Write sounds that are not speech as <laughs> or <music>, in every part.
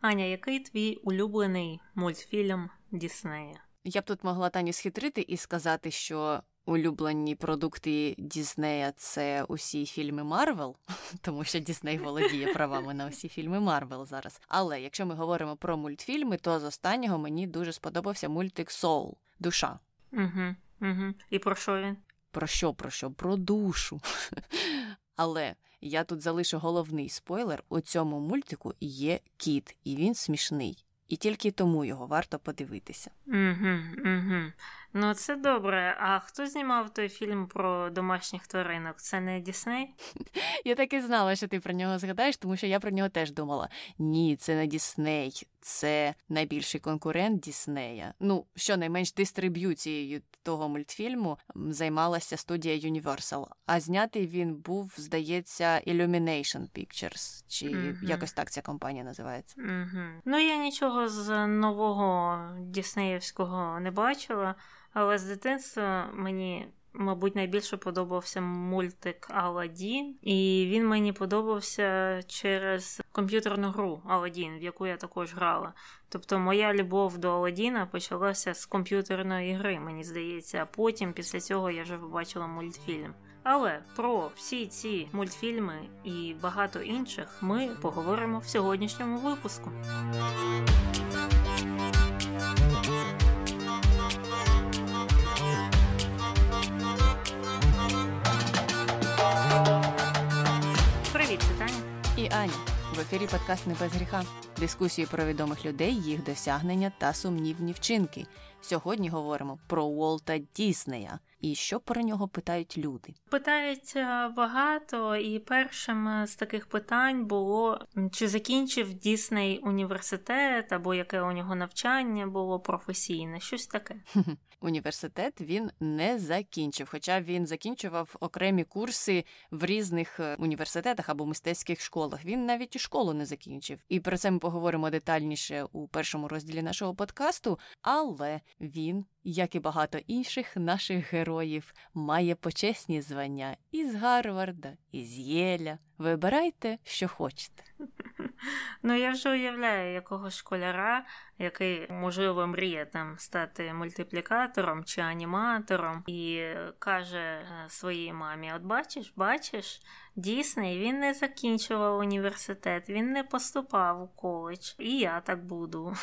Аня, який твій улюблений мультфільм Діснея? Я б тут могла Таню схитрити і сказати, що улюблені продукти Діснея це усі фільми Марвел, <laughs> тому що Дісней володіє правами на усі фільми Марвел зараз. Але якщо ми говоримо про мультфільми, то з останнього мені дуже сподобався мультик Soul Душа. Угу, угу. І про що він? Про що, про що? Про душу. <laughs> Але я тут залишу головний спойлер: у цьому мультику є кіт, і він смішний. І тільки тому його варто подивитися. Угу, угу. Ну, це добре. А хто знімав той фільм про домашніх тваринок? Це не Дісней? <laughs> Я так і знала, що ти про нього згадаєш, тому що я про нього теж думала. Ні, це не Дісней, це найбільший конкурент Діснея. Ну, щонайменш дистриб'юцією того мультфільму займалася студія Universal. А знятий він був, здається, Illumination Pictures, чи mm-hmm. якось так ця компанія називається. Mm-hmm. Ну, я нічого з нового Діснеївського не бачила. Але з дитинства мені, мабуть, найбільше подобався мультик Аладдін, і він мені подобався через комп'ютерну гру Аладдін, в яку я також грала. Тобто моя любов до Аладдіна почалася з комп'ютерної гри, мені здається, а потім після цього я вже побачила мультфільм. Але про всі ці мультфільми і багато інших ми поговоримо в сьогоднішньому випуску. Аня. В ефірі подкаст «Не без гріха. Дискусії про відомих людей, їх досягнення та сумнівні вчинки. Сьогодні говоримо про Уолта Діснея і що про нього питають люди. Питають е, багато, і першим е, з таких питань було чи закінчив Дісней університет, або яке у нього навчання було професійне, щось таке. <laughs> Університет він не закінчив, хоча він закінчував окремі курси в різних е, університетах або мистецьких школах. Він навіть і школу не закінчив. І про це ми поговоримо детальніше у першому розділі нашого подкасту. Але він, як і багато інших наших героїв, має почесні звання із Гарварда, із Єля. Вибирайте, що хочете. <laughs> Ну, я вже уявляю якого школяра, який, можливо, мріє там стати мультиплікатором чи аніматором, і каже е, своїй мамі: От бачиш, бачиш, Дійсний він не закінчував університет, він не поступав у коледж. І я так буду.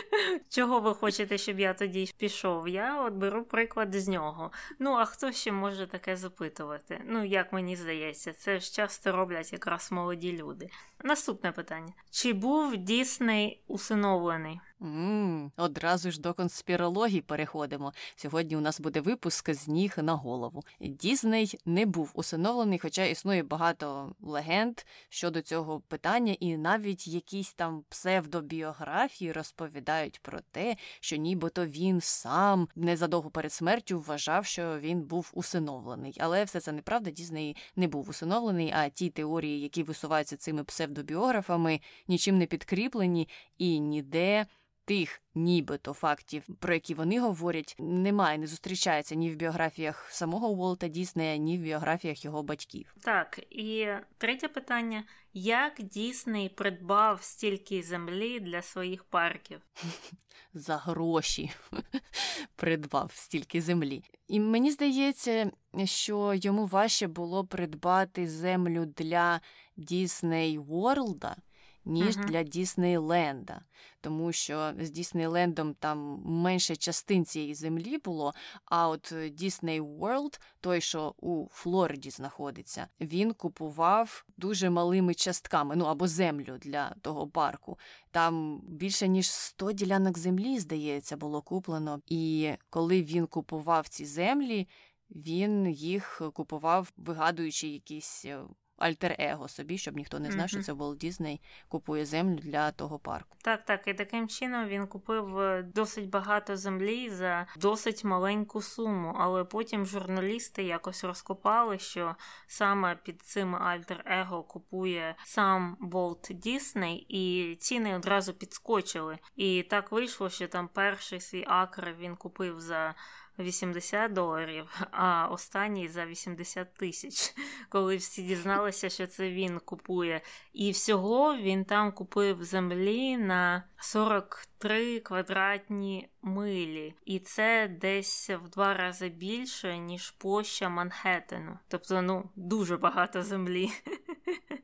<laughs> Чого ви хочете, щоб я тоді пішов? Я от беру приклад з нього. Ну, а хто ще може таке запитувати? Ну, як мені здається, це ж часто роблять якраз молоді люди. Наступне питання: чи був Дісней усиновлений? Mm, одразу ж до конспірології переходимо. Сьогодні у нас буде випуск з ніг на голову. Дізней не був усиновлений, хоча існує багато легенд щодо цього питання, і навіть якісь там псевдобіографії розповідають про те, що нібито він сам незадовго перед смертю вважав, що він був усиновлений. Але все це неправда. Дізней не був усиновлений. А ті теорії, які висуваються цими псевдобіографами, нічим не підкріплені і ніде тих нібито фактів, про які вони говорять, немає, не зустрічається ні в біографіях самого Уолта Діснея, ні в біографіях його батьків. Так, і третє питання: як Дісней придбав стільки землі для своїх парків? <laughs> За гроші <laughs> придбав стільки землі. І мені здається, що йому важче було придбати землю для Дісней Ворлда, ніж uh-huh. для Діснейленда тому що з Діснейлендом там менше частин цієї землі було. А от Disney World, той, що у Флориді знаходиться, він купував дуже малими частками, ну або землю для того парку. Там більше ніж 100 ділянок землі, здається, було куплено. І коли він купував ці землі, він їх купував, вигадуючи якісь е, альтер-его собі, щоб ніхто не знав, mm-hmm. що це Волт Дізней купує землю для того парку. Так, так, і таким чином він купив е, досить багато землі за досить маленьку суму, але потім журналісти якось розкопали, що саме під цим альтер-его купує сам Волт Дісней, і ціни одразу підскочили. І так вийшло, що там перший свій акр він купив за 80 доларів, а останній за 80 тисяч, коли всі дізналися, що це він купує. І всього він там купив землі на 43 квадратні милі, і це десь в два рази більше, ніж площа Манхеттену. Тобто, ну, дуже багато землі. <laughs>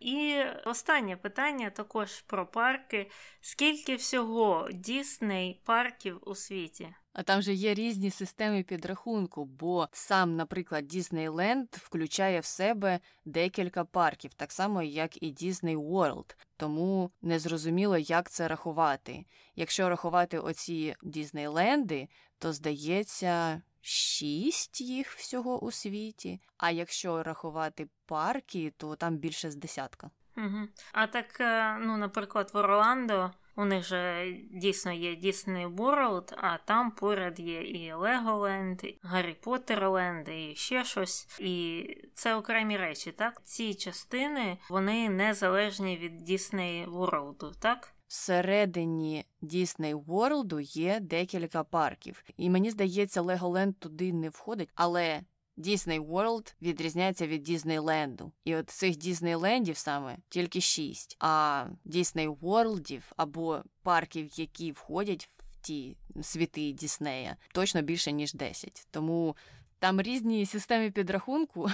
І останнє питання також про парки. Скільки всього Дісней парків у світі? А там же є різні системи підрахунку, бо сам, наприклад, Діснейленд включає в себе декілька парків, так само як і Дісней Ворлд. Тому незрозуміло, як це рахувати. Якщо рахувати оці Діснейленди, то здається. Шість їх всього у світі. А якщо рахувати парки, то там більше з десятка. Угу. А так, е, ну, наприклад, в Орландо у них же дійсно є Disney World, а там поряд є і Леголенд, і Гаррі Поттерленд, і ще щось. І це окремі речі, так? Ці частини вони незалежні від Disney World, так? Всередині Disney World є декілька парків, і мені здається, Леголенд туди не входить, але Disney World відрізняється від Діснейленду. І от цих Діснейлендів саме тільки шість, а Disney Worldів або парків, які входять в ті світи Діснея, точно більше ніж десять. Тому там різні системи підрахунку,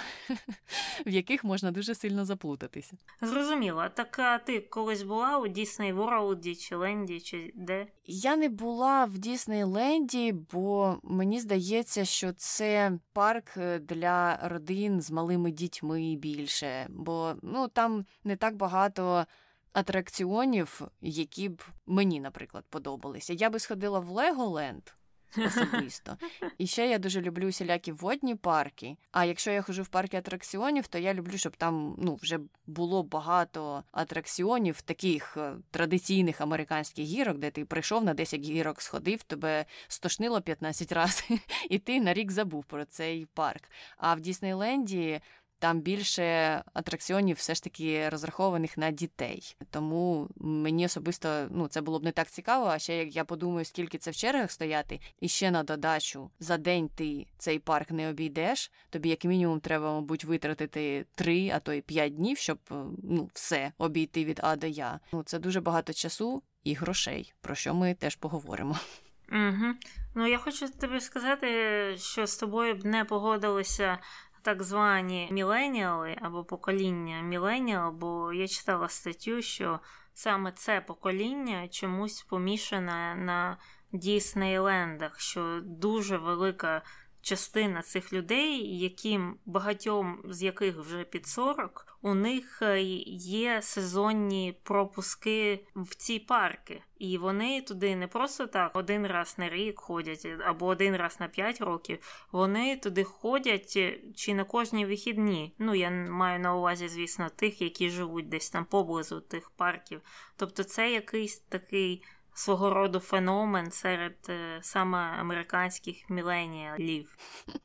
<laughs> в яких можна дуже сильно заплутатися. Зрозуміло. Так а ти колись була у Дісней Ворлді чи Ленді, чи де? Я не була в Діснейленді, бо мені здається, що це парк е, для родин з малими дітьми більше, бо ну там не так багато. Атракціонів, які б мені, наприклад, подобалися. Я би сходила в Леголенд, особисто. І ще я дуже люблю всілякі водні парки. А якщо я хожу в парки атракціонів, то я люблю, щоб там ну, вже було багато атракціонів, таких е, традиційних американських гірок, де ти прийшов на 10 гірок, сходив, тебе стошнило 15 <laughs> разів, і ти на рік забув про цей парк. А в Діснейленді там більше атракціонів все ж таки розрахованих на дітей. Тому мені особисто ну це було б не так цікаво. А ще як я подумаю, скільки це в чергах стояти, і ще на додачу за день ти цей парк не обійдеш. Тобі, як мінімум, треба, мабуть, витратити три, а то й п'ять днів, щоб е, ну все обійти від А до Я. Ну це дуже багато часу і грошей, про що ми теж поговоримо. Угу. Ну я хочу тобі сказати, що з тобою б не погодилися так звані міленіали або покоління міленіал, бо я читала статтю, що саме це покоління чомусь помішане на Діснейлендах, що дуже велика частина цих людей, яким багатьом з яких вже під 40, у них е, є сезонні пропуски в ці парки. І вони туди не просто так один раз на рік ходять, або один раз на 5 років. Вони туди ходять е, чи на кожні вихідні. Ну, я маю на увазі, звісно, тих, які живуть десь там поблизу тих парків. Тобто, це якийсь такий свого роду феномен серед е, саме американських міленіалів. <laughs>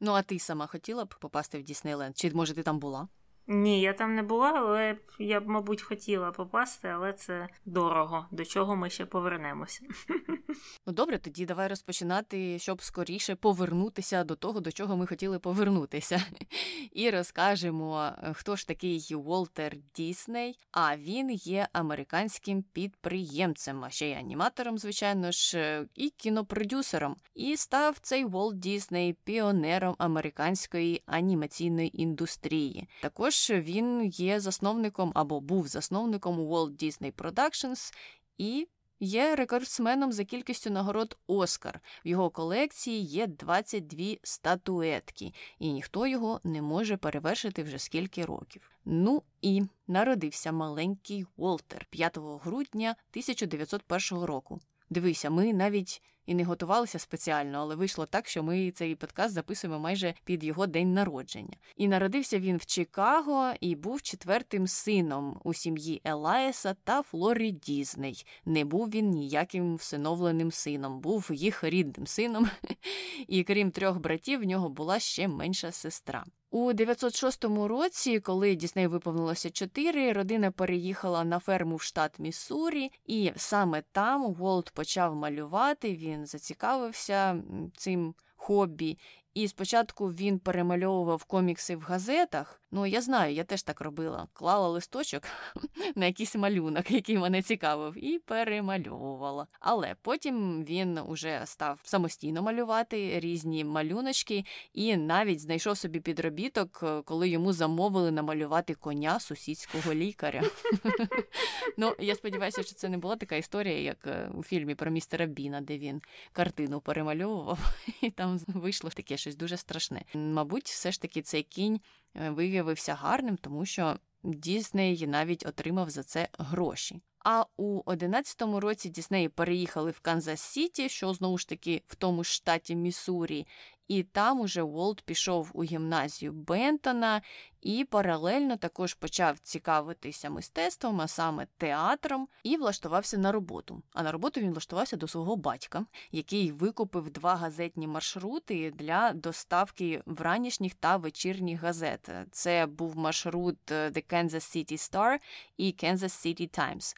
Ну, а ти сама хотіла б попасти в Діснейленд? Чи може ти там була? Ні, я там не була, але я б, мабуть, хотіла попасти, але це дорого, до чого ми ще повернемося. <laughs> Ну добре, тоді давай розпочинати, щоб скоріше повернутися до того, до чого ми хотіли повернутися. <laughs> І розкажемо, хто ж такий Уолтер Дісней. А він є американським підприємцем, а ще й аніматором, звичайно ж, і кінопродюсером. І став цей Уолт Дісней піонером американської анімаційної індустрії. Також також він є засновником або був засновником Walt Disney Productions і є рекордсменом за кількістю нагород Оскар. В його колекції є 22 статуетки, і ніхто його не може перевершити вже скільки років. Ну і народився маленький Уолтер 5 грудня 1901 року. Дивися, ми навіть і не готувалися спеціально, але вийшло так, що ми цей подкаст записуємо майже під його день народження. І народився він в Чикаго і був четвертим сином у сім'ї Елаєса та Флорі Дізней. Не був він ніяким всиновленим сином, був їх рідним сином. <laughs> І крім трьох братів, в нього була ще менша сестра. У 906 році, коли Дісней виповнилося 4, родина переїхала на ферму в штат Міссурі, і саме там Волт почав малювати. Він він зацікавився цим хобі. І спочатку він перемальовував комікси в газетах. Ну, я знаю, я теж так робила. Клала листочок <laughs> на якийсь малюнок, який мене цікавив, і перемальовувала. Але потім він уже став самостійно малювати різні малюночки, і навіть знайшов собі підробіток, коли йому замовили намалювати коня сусідського лікаря. <laughs> Ну, я сподіваюся, що це не була така історія, як е, у фільмі про містера Біна, де він картину перемальовував, <laughs> і там вийшло таке щось дуже страшне. Мабуть, все ж таки цей кінь е, виявився гарним, тому що Дісней навіть отримав за це гроші. А у 11-му році Діснеї переїхали в Канзас Сіті, що знову ж таки в тому штаті Міссурі, і там уже Уолт пішов у гімназію Бентона і паралельно також почав цікавитися мистецтвом, а саме театром, і влаштувався на роботу. А на роботу він влаштувався до свого батька, який викупив два газетні маршрути для доставки вранішніх та вечірніх газет. Це був маршрут е, The Kansas City Star і Kansas City Times.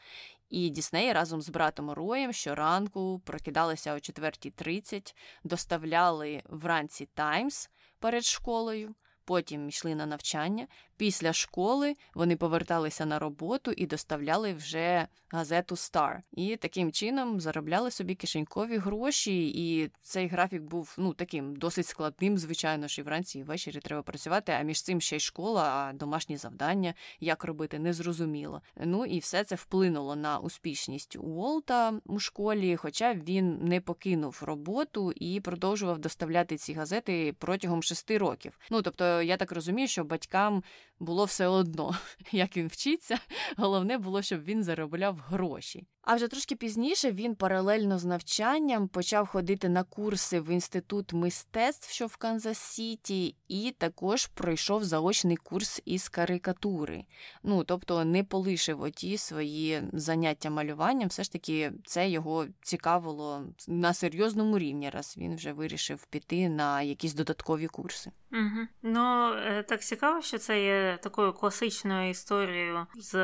І Дісней разом з братом Роєм щоранку прокидалися о 4.30, доставляли вранці Таймс перед школою, потім йшли на навчання, Після школи вони поверталися на роботу і доставляли вже газету Star. І таким чином заробляли собі кишенькові гроші. І цей графік був ну таким досить складним, звичайно, що і вранці і ввечері треба працювати. А між цим ще й школа, а домашні завдання, як робити, незрозуміло. Ну і все це вплинуло на успішність Уолта у школі, хоча він не покинув роботу і продовжував доставляти ці газети протягом шести років. Ну тобто, я так розумію, що батькам було все одно, <laughs> як він вчиться. Головне було, щоб він заробляв гроші. А вже трошки пізніше він паралельно з навчанням почав ходити на курси в інститут мистецтв, що в Канзас Сіті, і також пройшов заочний курс із карикатури. Ну тобто не полишив оті свої заняття малюванням. Все ж таки, це його цікавило на серйозному рівні, раз він вже вирішив піти на якісь додаткові курси. Угу. Ну е, так цікаво, що це є такою класичною історією з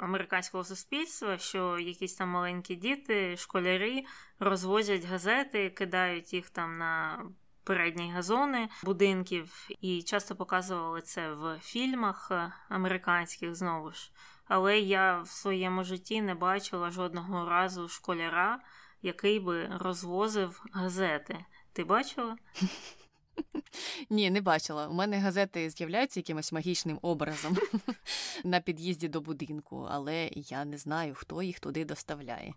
американського суспільства, що якісь там маленькі діти, школярі розвозять газети, кидають їх там на передні газони будинків, і часто показували це в фільмах е, американських знову ж. Але я в своєму житті не бачила жодного разу школяра, який би розвозив газети. Ти бачила? <laughs> Ні, не бачила. У мене газети з'являються якимось магічним образом <laughs> на під'їзді до будинку, але я не знаю, хто їх туди доставляє.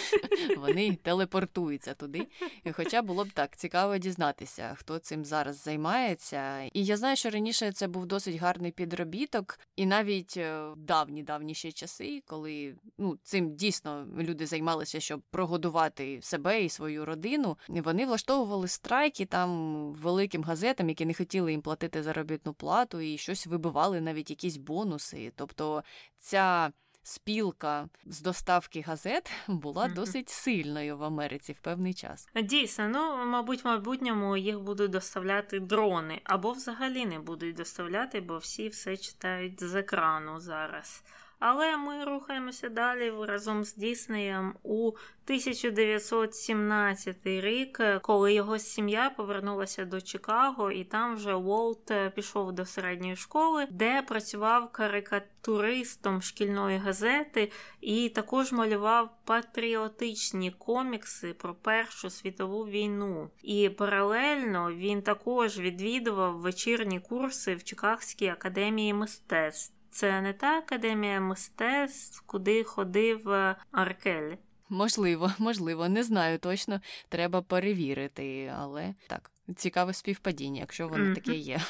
<laughs> Вони телепортуються туди. Хоча було б так цікаво дізнатися, хто цим зараз займається. І я знаю, що раніше це був досить гарний підробіток, і навіть давні давні ще часи, коли ну, цим дійсно люди займалися, щоб прогодувати себе і свою родину, вони влаштовували страйки там великим газетам, які не хотіли їм платити заробітну плату, і щось вибивали навіть якісь бонуси. Тобто ця спілка з доставки газет <laughs> була досить сильною в Америці в певний час. Дійсно, ну мабуть, в майбутньому їх будуть доставляти дрони або взагалі не будуть доставляти, бо всі все читають з екрану зараз. Але ми рухаємося далі разом з Діснеєм у 1917 рік, коли його сім'я повернулася до Чикаго, і там вже Волт пішов до середньої школи, де працював карикатуристом шкільної газети і також малював патріотичні комікси про Першу світову війну. І паралельно він також відвідував вечірні курси в Чикагській академії мистецтв. Це не та академія мистецтв, куди ходив е, Аркель. Можливо, <laughs> можливо, не знаю точно. Треба перевірити, але так, цікаве співпадіння, якщо воно mm-hmm. таке є.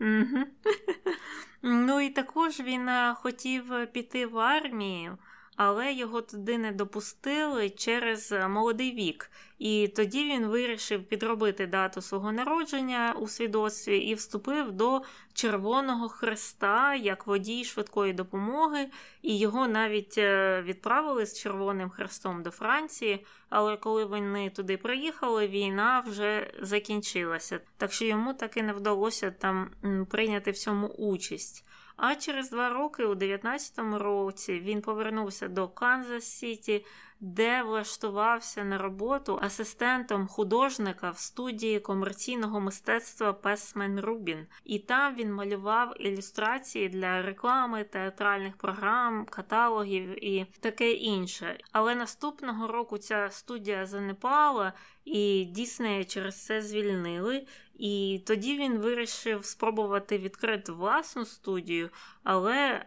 Mm-hmm. <laughs> Ну і також він е, хотів піти в армію але його туди не допустили через е, молодий вік. І тоді він вирішив підробити дату свого народження у свідоцтві і вступив до Червоного Хреста як водій швидкої допомоги, і його навіть е, відправили з Червоним Хрестом до Франції. Але коли вони туди приїхали, війна вже закінчилася. Так що йому таки не вдалося там прийняти в цьому участь. А через два роки, у 19-му році, він повернувся до Канзас Сіті, де влаштувався на роботу асистентом художника в студії комерційного мистецтва Песмен Рубін, і там він малював ілюстрації для реклами, театральних програм, каталогів і таке інше. Але наступного року ця студія занепала, і Діснея через це звільнили. І тоді він вирішив спробувати відкрити власну студію, але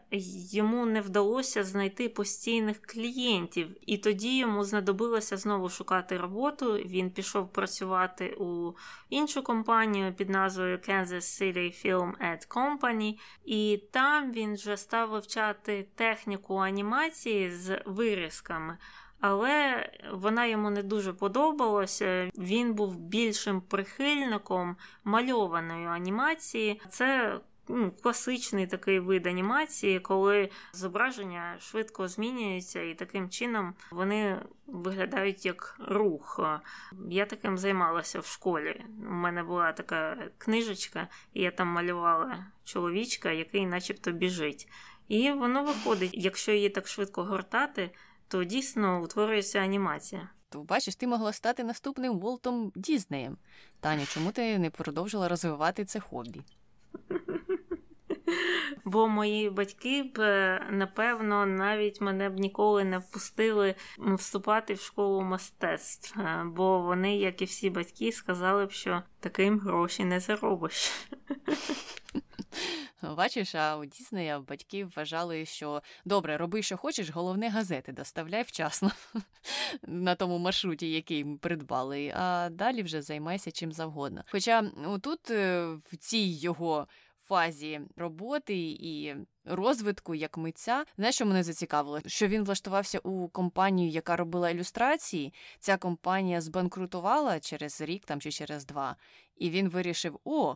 йому не вдалося знайти постійних клієнтів. І тоді йому знадобилося знову шукати роботу. Він пішов працювати у іншу компанію під назвою Kansas City Film Ad Company, і там він вже став вивчати техніку анімації з вирізками але вона йому не дуже подобалася. Він був більшим прихильником мальованої анімації. Це ну, Класичний такий вид анімації, коли зображення швидко змінюється, і таким чином вони виглядають як рух. Я таким займалася в школі. У мене була така книжечка, і я там малювала чоловічка, який начебто біжить. І воно виходить, якщо її так швидко гортати, то дійсно утворюється анімація. То бачиш, ти могла стати наступним Волтом Дізнеєм. Таня, чому ти не продовжила розвивати це хобі? <laughs> Бо мої батьки б, напевно, навіть мене б ніколи не впустили вступати в школу мистецтв, бо вони, як і всі батьки, сказали б, що таким гроші не заробиш. <laughs> Бачиш, а у Діснея батьки вважали, що добре, роби, що хочеш, головне газети доставляй вчасно <laughs> на тому маршруті, який ми придбали, а далі вже займайся чим завгодно. Хоча тут е, в цій його фазі роботи і розвитку як митця. Знаєш, що мене зацікавило? Що він влаштувався у компанію, яка робила ілюстрації. Ця компанія збанкрутувала через рік там чи через два. І він вирішив: о,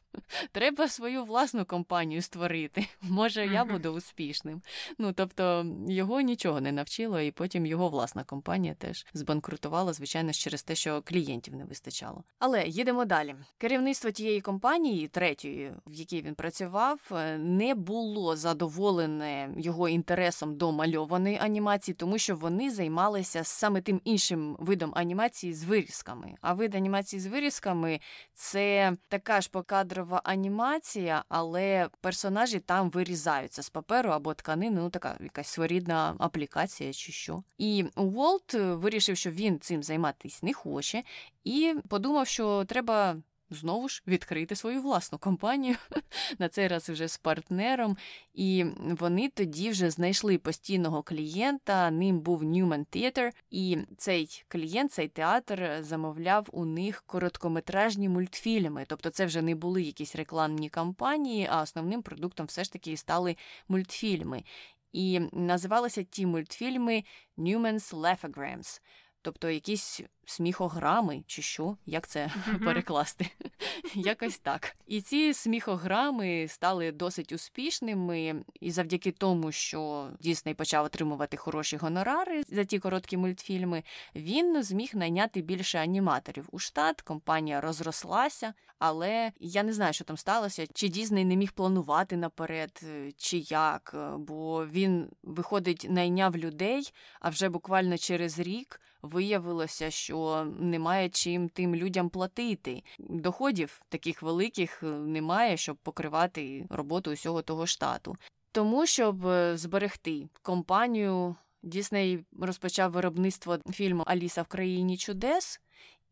<laughs> треба свою власну компанію створити. Може, я буду успішним. Ну тобто його нічого не навчило, і потім його власна компанія теж збанкрутувала, звичайно, через те, що клієнтів не вистачало. Але їдемо далі. Керівництво тієї компанії, третьої, в якій він працював, е, не було задоволене його інтересом до мальованої анімації, тому що вони займалися саме тим іншим видом анімації з вирізками. А вид анімації з вирізками це така ж покадрова анімація, але персонажі там вирізаються з паперу або тканини, ну така якась своєрідна аплікація чи що. І Уолт вирішив, що він цим займатися не хоче, і подумав, що треба знову ж відкрити свою власну компанію, <laughs> на цей раз вже з партнером. І вони тоді вже знайшли постійного клієнта. Ним був Newman Theater, і цей клієнт, цей театр замовляв у них короткометражні мультфільми. Тобто, це вже не були якісь рекламні кампанії, а основним продуктом все ж таки стали мультфільми. І називалися ті мультфільми Newman's Laugh-O-Grams тобто якісь сміхограми, чи що, як це mm-hmm. перекласти? <laughs> Якось так. І ці сміхограми стали досить успішними, і завдяки тому, що Дісней почав отримувати хороші гонорари за ті короткі мультфільми, він зміг найняти більше аніматорів у штат. Компанія розрослася, але я не знаю, що там сталося, чи Дісней не міг планувати наперед, е, чи як, бо він виходить, найняв людей, а вже буквально через рік виявилося, що немає чим тим людям платити. Доходів таких великих е, немає, щоб покривати роботу усього того штату. Тому, щоб е, зберегти компанію, Дісней розпочав виробництво фільму Аліса в країні чудес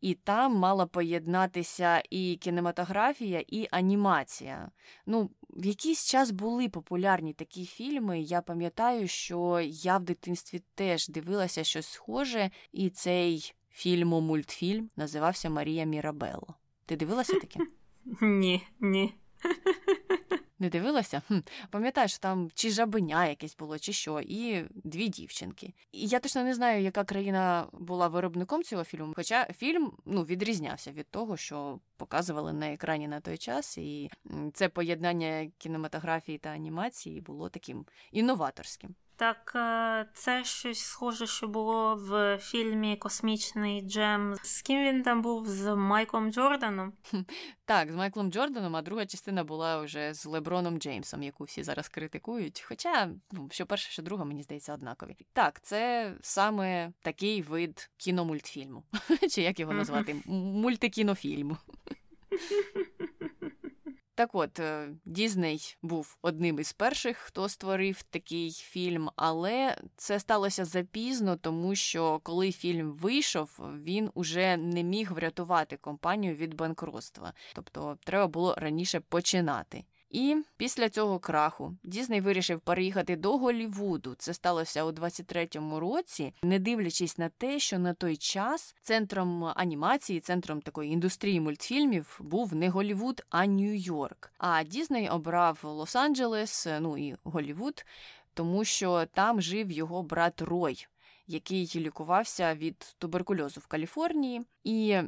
і там мала поєднатися і кінематографія, і анімація. Ну, в якийсь час були популярні такі фільми. Я пам'ятаю, що я в дитинстві теж дивилася щось схоже, і цей фільм-мультфільм називався Марія Мірабела. Ти дивилася таке? <laughs> Ні, ні. <laughs> Не дивилася? Хм, Пам'ятаю, що там чи жабеня якесь було, чи що, і дві дівчинки. І я точно не знаю, яка країна була виробником цього фільму. Хоча фільм ну, відрізнявся від того, що показували на екрані на той час, і це поєднання кінематографії та анімації було таким інноваторським. Так е, це щось схоже, що було в фільмі Космічний Джем. З ким він там був? З Майклом Джорданом? <laughs> Так, з Майклом Джорданом, а друга частина була вже з Леброном Джеймсом, яку всі зараз критикують. Хоча, ну, що перша, що друга, мені здається, однакові. Так, це саме такий вид кіномультфільму. <laughs> Чи як його назвати? Мультикінофільму. <laughs> Так от, е, Дізней був одним із перших, хто створив такий фільм, але це сталося запізно, тому що коли фільм вийшов, він уже не міг врятувати компанію від банкротства. Тобто треба було раніше починати. І після цього краху Дізней вирішив переїхати до Голівуду. Це сталося у 23-му році, не дивлячись на те, що на той час центром анімації, центром такої індустрії мультфільмів був не Голівуд, а Нью-Йорк. А Дізней обрав Лос-Анджелес, ну і Голівуд, тому що там жив його брат Рой, який лікувався від туберкульозу в Каліфорнії. І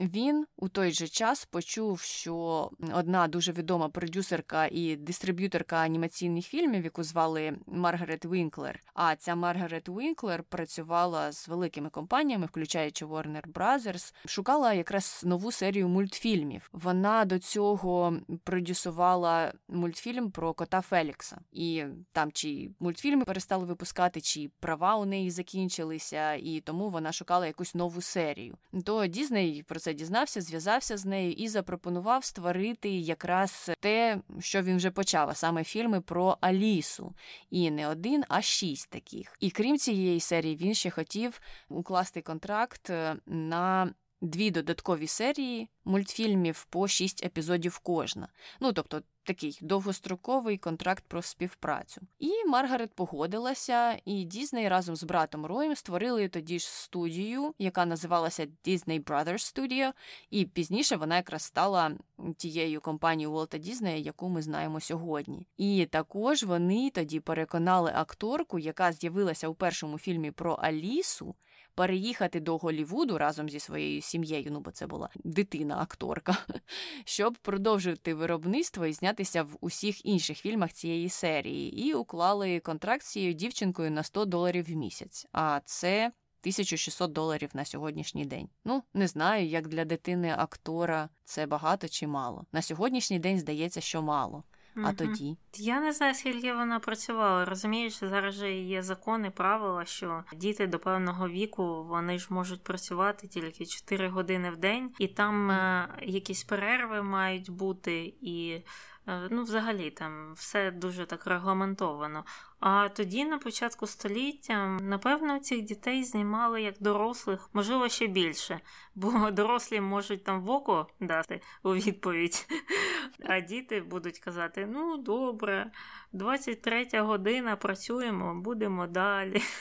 він у той же час почув, що одна дуже відома продюсерка і дистриб'юторка анімаційних фільмів, яку звали Маргарет Вінклер. А ця Маргарет Вінклер працювала з великими компаніями, включаючи Warner Brothers, шукала якраз нову серію мультфільмів. Вона до цього продюсувала мультфільм про кота Фелікса, і там чи мультфільми перестали випускати, чи права у неї закінчилися, і тому вона шукала якусь нову серію. То Дізней про це дізнався, зв'язався з нею і запропонував створити якраз те, що він вже почав, а саме фільми про Алісу. І не один, а шість таких. І крім цієї серії, він ще хотів укласти контракт е, на дві додаткові серії мультфільмів по шість епізодів кожна. Ну тобто такий довгостроковий контракт про співпрацю. І Маргарет погодилася, і Дізней разом з братом Роєм створили тоді ж студію, яка називалася Disney Brothers Studio, і пізніше вона якраз стала тією компанією Уолта Дізнея, яку ми знаємо сьогодні. І також вони тоді переконали акторку, яка з'явилася у першому фільмі про Алісу переїхати до Голівуду разом зі своєю сім'єю, ну бо це була дитина-акторка, <laughs> щоб продовжити виробництво і знятися в усіх інших фільмах цієї серії, і уклали контракт з цією дівчинкою на 100 доларів в місяць. А це 1600 доларів на сьогоднішній день. Ну, не знаю, як для дитини актора це багато чи мало. На сьогоднішній день здається, що мало. А угу. тоді я не знаю, скільки вона працювала. Розумієш, зараз же є закони, правила, що діти до певного віку вони ж можуть працювати тільки 4 години в день, і там е, якісь перерви мають бути і. Е, ну, взагалі, там все дуже так регламентовано. А тоді, на початку століття, напевно, цих дітей знімали як дорослих, можливо, ще більше, бо <laughs> дорослі можуть там в око дати у відповідь, <laughs> а діти будуть казати: ну, добре, 23 година працюємо, будемо далі. <laughs>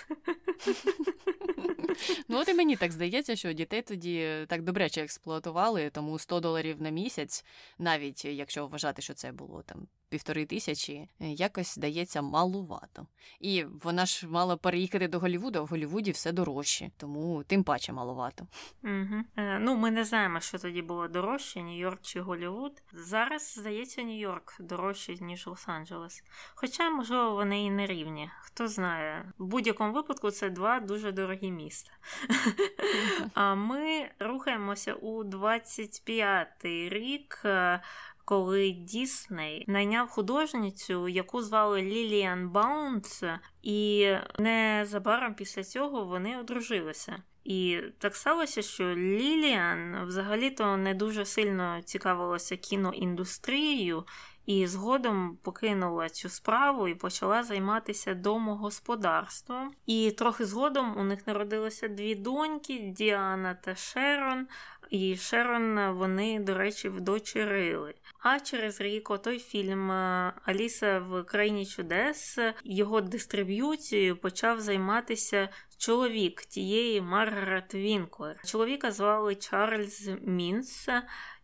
Ну, от і мені так здається, що дітей тоді так добряче експлуатували, тому 100 доларів на місяць, навіть якщо вважати, що це було там півтори тисячі, якось здається малувато. І вона ж мала переїхати до Голівуду, а в Голівуді все дорожче, тому тим паче малувато. Угу. Е, ну, ми не знаємо, що тоді було дорожче, Нью-Йорк чи Голівуд. Зараз, здається, Нью-Йорк дорожче, ніж Лос-Анджелес. Хоча, можливо, вони і не рівні. Хто знає. В будь-якому випадку це два дуже дорогі міста. <laughs> А ми рухаємося у 25-й рік. Коли Дісней найняв художницю, яку звали Ліліан Баунс, і незабаром після цього вони одружилися. І так сталося, що Ліліан взагалі-то не дуже сильно цікавилася кіноіндустрією, і згодом покинула цю справу і почала займатися домогосподарством. І трохи згодом у них народилося дві доньки Діана та Шерон. І Шерон вони, до речі, вдочерили. А через рік отой фільм е, Аліса в країні чудес його дистриб'юцією почав займатися чоловік тієї Маргарет Вінклер. Чоловіка звали Чарльз Мінц.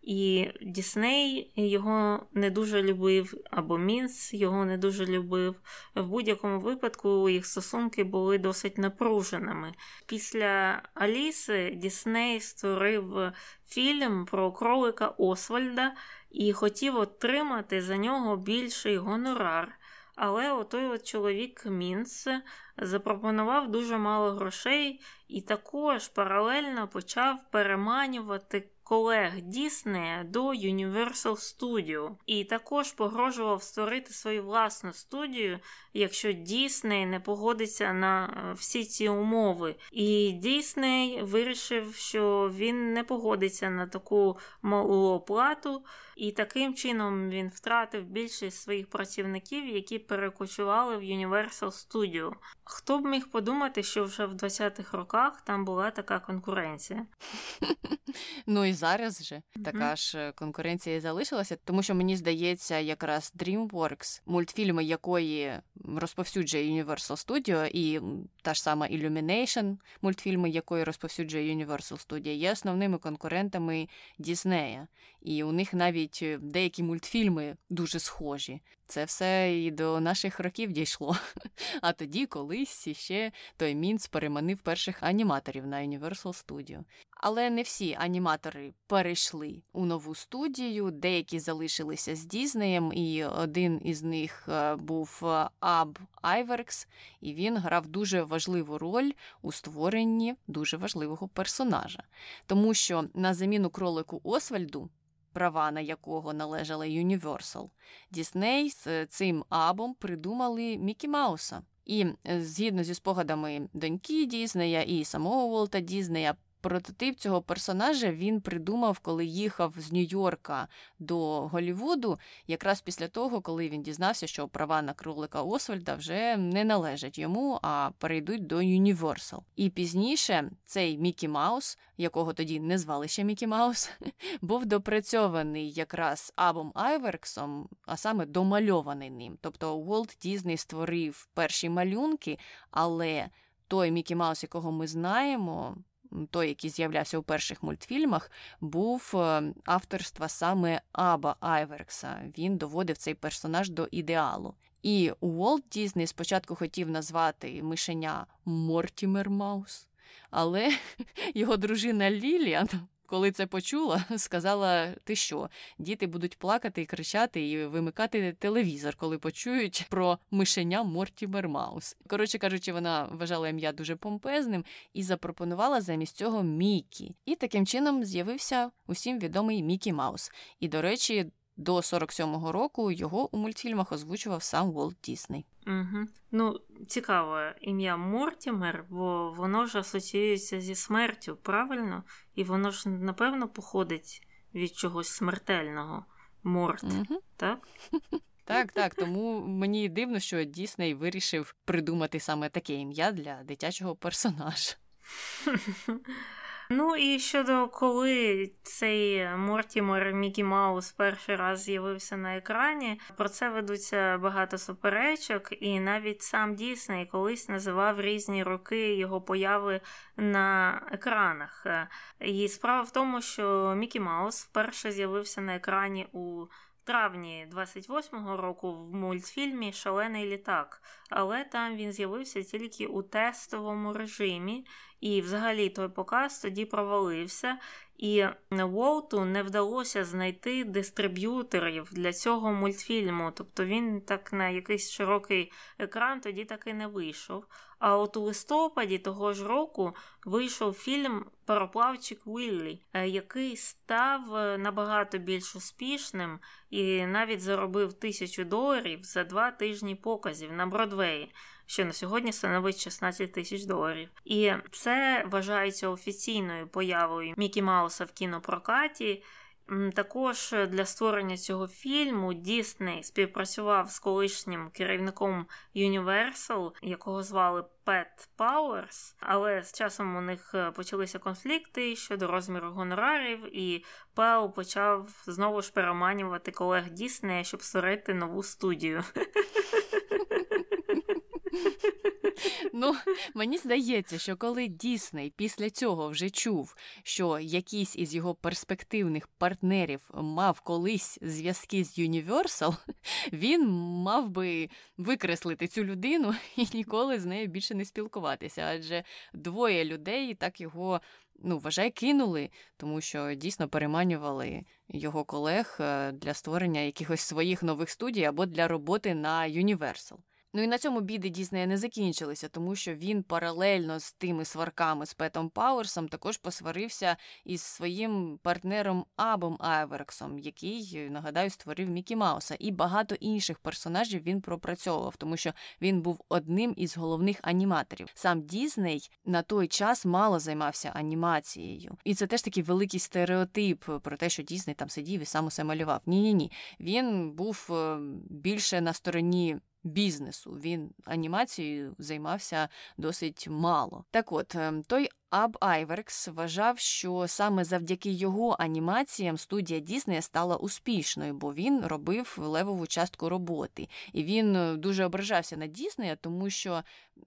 І Дісней його не дуже любив, або Мінц його не дуже любив. В будь-якому випадку їх стосунки були досить напруженими. Після Аліси Дісней створив фільм про кролика Освальда і хотів отримати за нього більший гонорар. Але отой от чоловік Мінц запропонував дуже мало грошей і також паралельно почав переманювати колег Діснея до Universal Studio і також погрожував створити свою власну студію, якщо Дісней не погодиться на е, всі ці умови. І Дісней вирішив, що він не погодиться на таку малу оплату, і таким чином він втратив більшість своїх працівників, які перекочували в Universal Studio. Хто б міг подумати, що вже в 20-х роках там була така конкуренція? <laughs> Ну і зараз же така ж е, конкуренція залишилася, тому що мені здається, якраз DreamWorks, мультфільми якої розповсюджує Universal Studio, і та ж сама Illumination, мультфільми якої розповсюджує Universal Studio, є основними конкурентами Діснея. І у них навіть е, деякі мультфільми дуже схожі. Це все і до наших років дійшло. <laughs> А тоді колись ще той Мінц переманив перших аніматорів на Universal Studio. Але не всі аніматори перейшли у нову студію, деякі залишилися з Дізнеєм, і один із них е, був е, Аб Айверкс, і він грав дуже важливу роль у створенні дуже важливого персонажа. Тому що на заміну кролику Освальду права на якого належали Universal, Дісней з цим абом придумали Мікі Мауса. І е, згідно зі спогадами доньки Діснея і самого Волта Дізнея, Прототип цього персонажа він придумав, коли їхав з Нью-Йорка до Голівуду, якраз після того, коли він дізнався, що права на кролика Освальда вже не належать йому, а перейдуть до Universal. І пізніше цей Мікі Маус, якого тоді не звали ще Мікі Маус, <laughs> був допрацьований якраз Абом Айверксом, а саме домальований ним. Тобто Уолт Дізней створив перші малюнки, але той Мікі Маус, якого ми знаємо той, який з'являвся у перших мультфільмах, був е, авторства саме Аба Айверкса. Він доводив цей персонаж до ідеалу. І Уолт Дізней спочатку хотів назвати мишеня Мортімер Маус, але <laughs> його дружина Ліліан коли це почула, <laughs> сказала: ти що, діти будуть плакати і кричати і вимикати телевізор, коли почують про мишеня Мортімер Маус. Коротше кажучи, вона вважала ім'я дуже помпезним і запропонувала замість цього Мікі. І таким чином з'явився усім відомий Мікі Маус. І, до речі, до 47-го року його у мультфільмах озвучував сам Волт Дісней. Угу. Ну, цікаво ім'я Мортімер, бо воно ж асоціюється зі смертю, правильно? І воно ж, напевно, походить від чогось смертельного. Морт, угу. так? <laughs> Так, так. Тому мені дивно, що Дісней вирішив придумати саме таке ім'я для дитячого персонажа. <laughs> Ну і щодо коли цей Мортімер Мікі Маус перший раз з'явився на екрані, про це ведуться багато суперечок, і навіть сам Дісней колись називав різні роки його появи на екранах. І справа в тому, що Мікі Маус вперше з'явився на екрані у травні 28-го року в мультфільмі Шалений літак, але там він з'явився тільки у тестовому режимі, і взагалі той показ тоді провалився. І Волту не вдалося знайти дистриб'юторів для цього мультфільму. Тобто він так на якийсь широкий екран тоді так і не вийшов. А от у листопаді того ж року вийшов фільм Пароплавчик Віллі, е, який став е, набагато більш успішним і навіть заробив тисячу доларів за два тижні показів на Бродвеї що на сьогодні становить 16 тисяч доларів. І це вважається офіційною появою Мікі Мауса в кінопрокаті. Також для створення цього фільму Дісней співпрацював з колишнім керівником Universal, якого звали Пет Пауерс, але з часом у них е, почалися конфлікти щодо розміру гонорарів, і Пел почав знову ж переманювати колег Діснея, щоб створити нову студію. <laughs> <laughs> Ну, мені здається, що коли Дісней після цього вже чув, що якийсь із його перспективних партнерів мав колись зв'язки з Universal, <laughs> він мав би викреслити цю людину <laughs> і ніколи з нею більше не спілкуватися. Адже двоє людей так його ну, вважай, кинули, тому що дійсно переманювали його колег е, для створення якихось своїх нових студій або для роботи на Universal. Ну і на цьому біди Діснея не закінчилися, тому що він паралельно з тими сварками з Петом Пауерсом також посварився із своїм партнером Абом Айверксом, який, нагадаю, створив Мікі Мауса, і багато інших персонажів він пропрацьовував, тому що він був одним із головних аніматорів. Сам Дісней на той час мало займався анімацією, і це теж такий великий стереотип про те, що Дісней там сидів і сам усе малював. Ні, ні, ні. Він був е, більше на стороні бізнесу. Він анімацією займався досить мало. Так от, ем, той Аб Айверкс вважав, що саме завдяки його анімаціям студія Діснея стала успішною, бо він робив левову частку роботи. І він е, дуже ображався на Діснея, тому що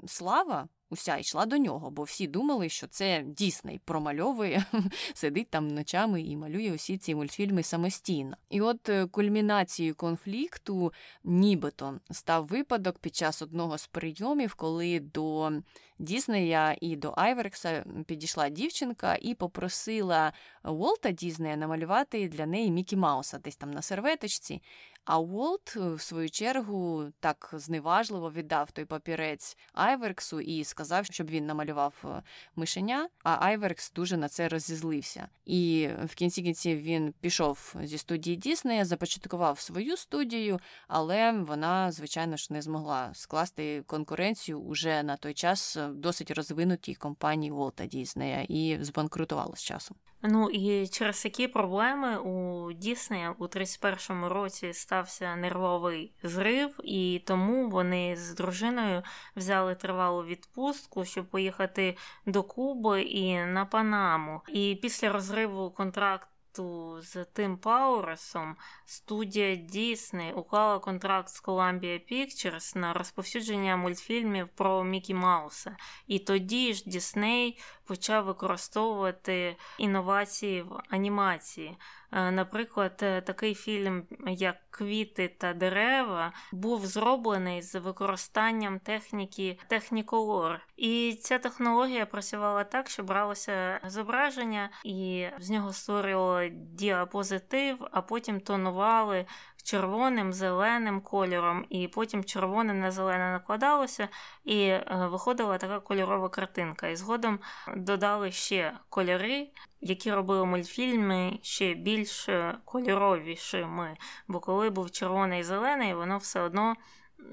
слава уся йшла до нього, бо всі думали, що це Дісней промальовує, <laughs> сидить там ночами і малює усі ці мультфільми самостійно. І от е, кульмінацією конфлікту, нібито став випадок під час одного з прийомів, коли до Діснея і до Айверкса підійшла дівчинка і попросила Уолта Діснея намалювати для неї Мікі Мауса десь там на серветочці. А Уолт, е, в свою чергу, так зневажливо віддав той папірець Айверксу і сказав, щоб він намалював е, мишеня. А Айверкс дуже на це розізлився. І в кінці кінців він пішов зі студії Діснея, започаткував свою студію, але вона, звичайно ж, не змогла скласти конкуренцію уже на той час досить розвинутій компанії Уолта Дізнея і збанкрутувала з часом. Ну і через які проблеми у Діснея у 31-му році стався нервовий зрив, і тому вони з дружиною взяли тривалу відпустку, щоб поїхати до Куби і на Панаму. І після розриву контракту з Тим Пауресом студія Disney уклала контракт з Columbia Pictures на розповсюдження мультфільмів про Мікі Мауса. І тоді ж Дісней почав використовувати інновації в анімації. Е, наприклад, е, такий фільм, як Квіти та дерева, був зроблений з використанням техніки Technicolor. І ця технологія працювала так, що бралося зображення, і з нього створювало діапозитив, а потім тонували червоним, зеленим кольором, і потім червоне на зелене накладалося, і е, виходила така кольорова картинка. І згодом додали ще кольори, які робили мультфільми ще більш кольоровішими. Бо коли був червоний і зелений, воно все одно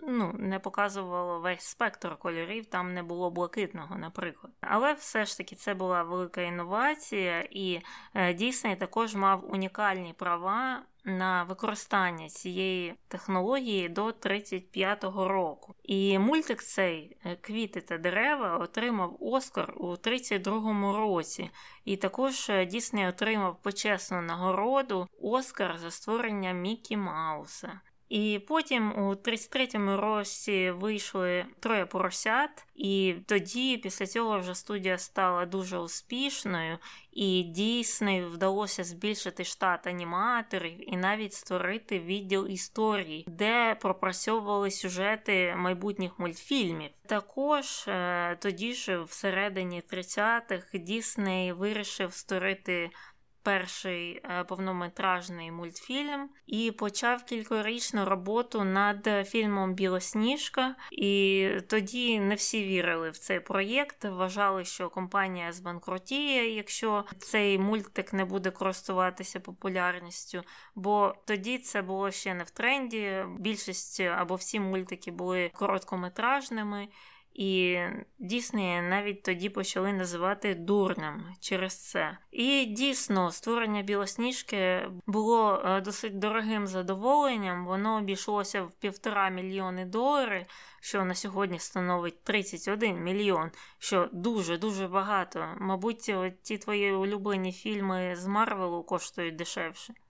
ну, не показувало весь спектр кольорів, там не було блакитного, наприклад. Але все ж таки це була велика інновація, і Дійсний також мав унікальні права. На використання цієї технології до 35-го року. І мультик цей е, Квіти та дерева отримав Оскар у 32-му році. І також е, Дісней отримав почесну нагороду Оскар за створення Мікі Мауса. І потім у 33-му році вийшли троє поросят, і тоді, після цього, вже студія стала дуже успішною, і дійсно вдалося збільшити штат аніматорів і навіть створити відділ історії, де пропрацьовували сюжети майбутніх мультфільмів. Також е, тоді ж, всередині 30-х, Дісней вирішив створити перший е, повнометражний мультфільм і почав кількорічну роботу над фільмом Білосніжка. І тоді не всі вірили в цей проєкт. Вважали, що компанія збанкрутіє, якщо цей мультик не буде користуватися популярністю. Бо тоді це було ще не в тренді. Більшість або всі мультики були короткометражними. І Дісней навіть тоді почали називати дурним через це. І дійсно створення білосніжки було е, досить дорогим задоволенням. Воно обійшлося в півтора мільйони доларів, що на сьогодні становить 31 мільйон, що дуже-дуже багато. Мабуть, ті твої улюблені фільми з Марвелу коштують дешевше. <laughs>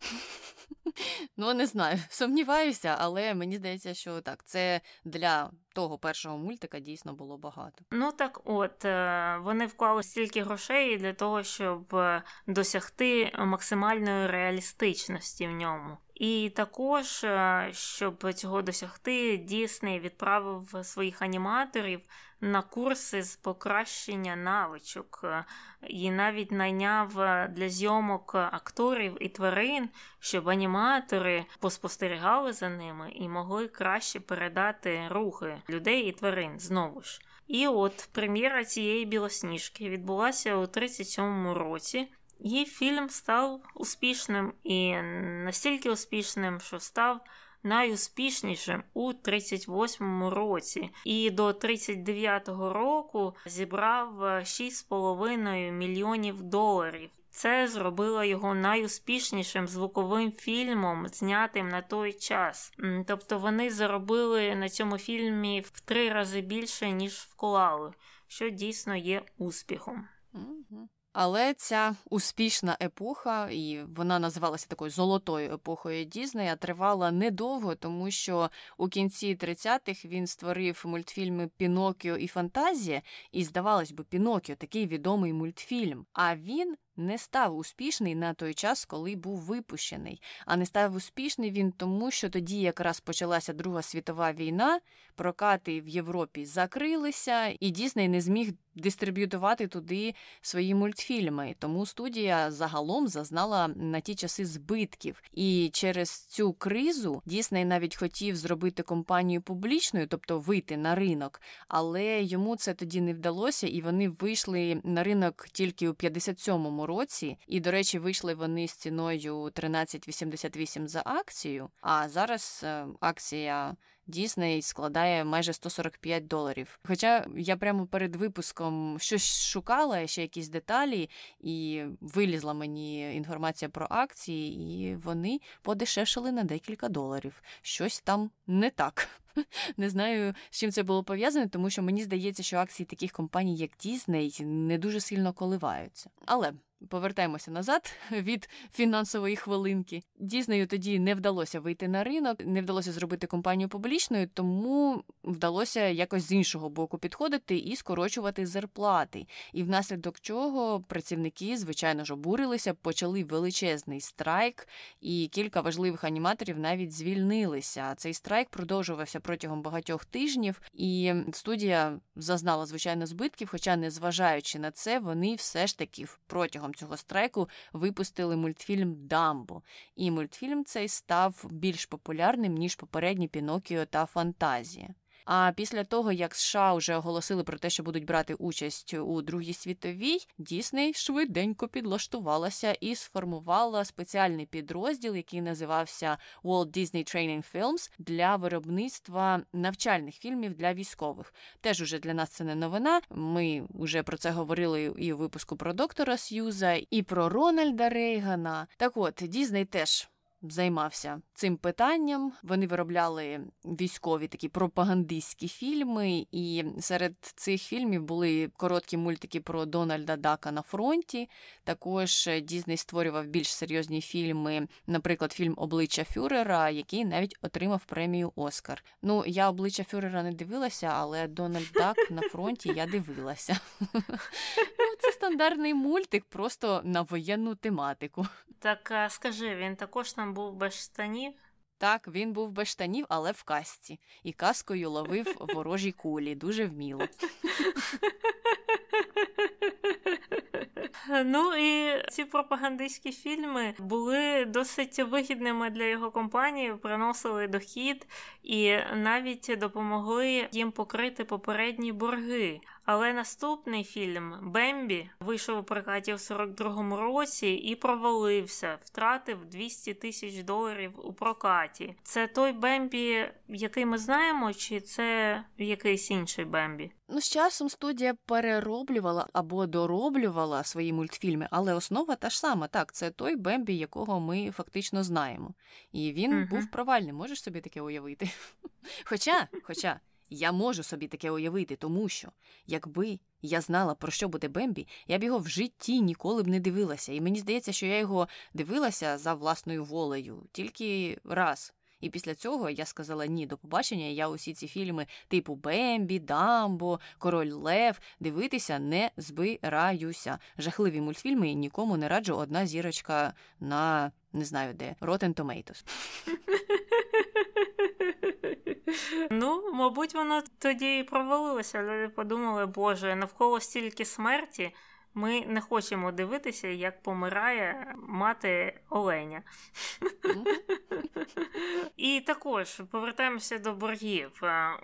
Ну, не знаю, сумніваюся, але мені здається, що так, це для того першого мультика дійсно було багато. Ну так от, е, вони вклали стільки грошей для того, щоб е, досягти максимальної реалістичності в ньому. І також, е, щоб цього досягти, Дісней відправив своїх аніматорів на курси з покращення навичок і навіть найняв для зйомок акторів і тварин, щоб аніматори поспостерігали за ними і могли краще передати рухи людей і тварин знову ж. І от прем'єра цієї білосніжки відбулася у 37-му році. І фільм став успішним і настільки успішним, що став найуспішнішим у 38-му році, і до 39-го року зібрав 6,5 мільйонів доларів. Це зробило його найуспішнішим звуковим фільмом, знятим на той час. Тобто вони заробили на цьому фільмі в три рази більше, ніж вклали, що дійсно є успіхом. Але ця успішна епоха, і вона називалася такою золотою епохою Дізнея, тривала недовго, тому що у кінці 30-х він створив мультфільми Пінокіо і Фантазія, і здавалось би, Пінокіо такий відомий мультфільм. А він не став успішний на той час, коли був випущений. А не став успішний він тому, що тоді якраз почалася Друга світова війна, прокати в Європі закрилися, і Дісней не зміг дистриб'ютувати туди свої мультфільми. Тому студія загалом зазнала на ті часи збитків. І через цю кризу Дісней навіть хотів зробити компанію публічною, тобто вийти на ринок, але йому це тоді не вдалося, і вони вийшли на ринок тільки у 57-му році. І, до речі, вийшли вони з ціною 13,88 за акцію. А зараз е, акція. Дісней складає майже 145 доларів. Хоча я прямо перед випуском щось шукала, ще якісь деталі, і вилізла мені інформація про акції, і вони подешевшили на декілька доларів. Щось там не так. <laughs> Не знаю, з чим це було пов'язане, тому що мені здається, що акції таких компаній, як Дісней, не дуже сильно коливаються. Але Повертаємося назад <laughs> від фінансової хвилинки. Дізнею тоді не вдалося вийти на ринок, не вдалося зробити компанію публічною, тому вдалося якось з іншого боку підходити і скорочувати зарплати. І внаслідок чого працівники, звичайно ж, обурилися, почали величезний страйк, і кілька важливих аніматорів навіть звільнилися. Цей страйк продовжувався протягом багатьох тижнів, і студія зазнала звичайно збитків, хоча, незважаючи на це, вони все ж таки протягом цього страйку випустили мультфільм Дамбо, і мультфільм цей став більш популярним ніж попередні Пінокіо та Фантазія. А після того, як США вже оголосили про те, що будуть брати участь у Другій світовій, Дісней швиденько підлаштувалася і сформувала спеціальний підрозділ, який називався Walt Disney Training Films для виробництва навчальних фільмів для військових. Теж уже для нас це не новина. Ми вже про це говорили і у випуску про доктора Сьюза, і про Рональда Рейгана. Так от Дізней теж займався цим питанням. Вони виробляли військові такі пропагандистські фільми, і серед цих фільмів були короткі мультики про Дональда Дака на фронті. Також Дізней створював більш серйозні фільми, наприклад, фільм Обличчя Фюрера, який навіть отримав премію Оскар. Ну, я обличчя Фюрера не дивилася, але Дональд Дак на фронті я дивилася. Ну, це стандартний мультик, просто на воєнну тематику. Так скажи, він також там був без штанів? Так, він був без штанів, але в касці. І каскою ловив <laughs> ворожі кулі. Дуже вміло. <laughs> Ну і ці пропагандистські фільми були досить вигідними для його компанії, приносили дохід і навіть допомогли їм покрити попередні борги. Але наступний фільм Бембі вийшов у прокаті в 42-му році і провалився, втратив 200 тисяч доларів у прокаті. Це той Бембі, який ми знаємо, чи це якийсь інший Бембі? Ну, з часом студія перероблювала або дороблювала свої мультфільми, але основа та ж сама. Так, це той Бембі, якого ми фактично знаємо. І він угу. був провальним. Можеш собі таке уявити? <laughs> Хоча, Хоча. Я можу собі таке уявити, тому що, якби я знала, про що буде Бембі, я б його в житті ніколи б не дивилася. І мені здається, що я його дивилася за власною волею тільки раз. І після цього я сказала ні до побачення. Я усі ці фільми, типу Бембі, Дамбо, Король Лев, дивитися не збираюся. Жахливі мультфільми нікому не раджу одна зірочка на не знаю де Rotten Tomatoes. <laughs> Ну, мабуть, воно тоді і провалилося. Люди подумали, боже, навколо стільки смерті. Ми не хочемо дивитися, як помирає мати Оленя. І також повертаємося до боргів.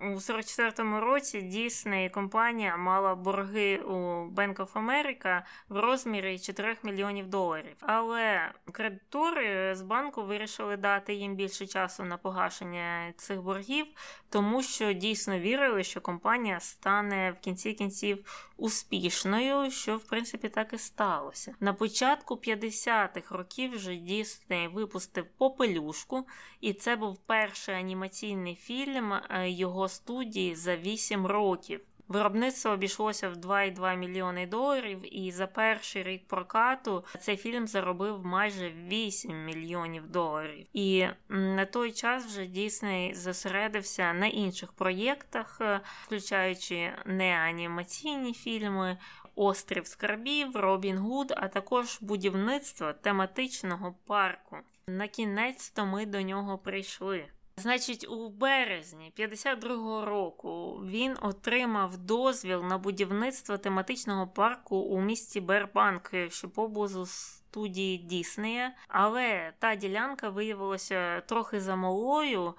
У 44-му році Disney компанія мала борги у Bank of America в розмірі 4 мільйонів доларів. Але кредитори з банку вирішили дати їм більше часу на погашення цих боргів, тому що дійсно вірили, що компанія стане в кінці кінців успішною, що в принципі так і сталося. На початку 50-х років вже Дісней випустив попелюшку, і це був перший анімаційний фільм е, його студії за 8 років. Виробництво обійшлося в 2,2 мільйони доларів, і за перший рік прокату цей фільм заробив майже 8 мільйонів доларів. І на той час вже Дісней зосередився на інших проєктах, е, включаючи неанімаційні фільми. Острів Скарбів, Робін Гуд, а також будівництво тематичного парку. На кінець то ми до нього прийшли. Значить, у березні 52-го року він отримав дозвіл на будівництво тематичного парку у місті Бербанк, що поблизу студії Діснея, але та ділянка виявилася трохи замалою.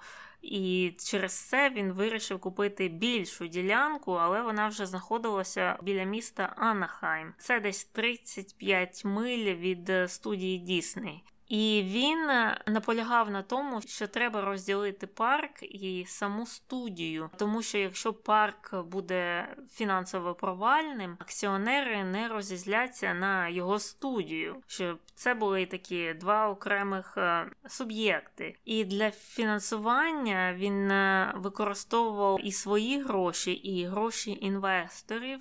І через це він вирішив купити більшу ділянку, але вона вже знаходилася біля міста Анахайм. Це десь 35 миль від студії Дісней. І він е, наполягав на тому, що треба розділити парк і саму студію, тому що якщо парк буде фінансово провальним, акціонери не розізляться на його студію, щоб це були такі два окремих е, суб'єкти. І для фінансування він е, використовував і свої гроші, і гроші інвесторів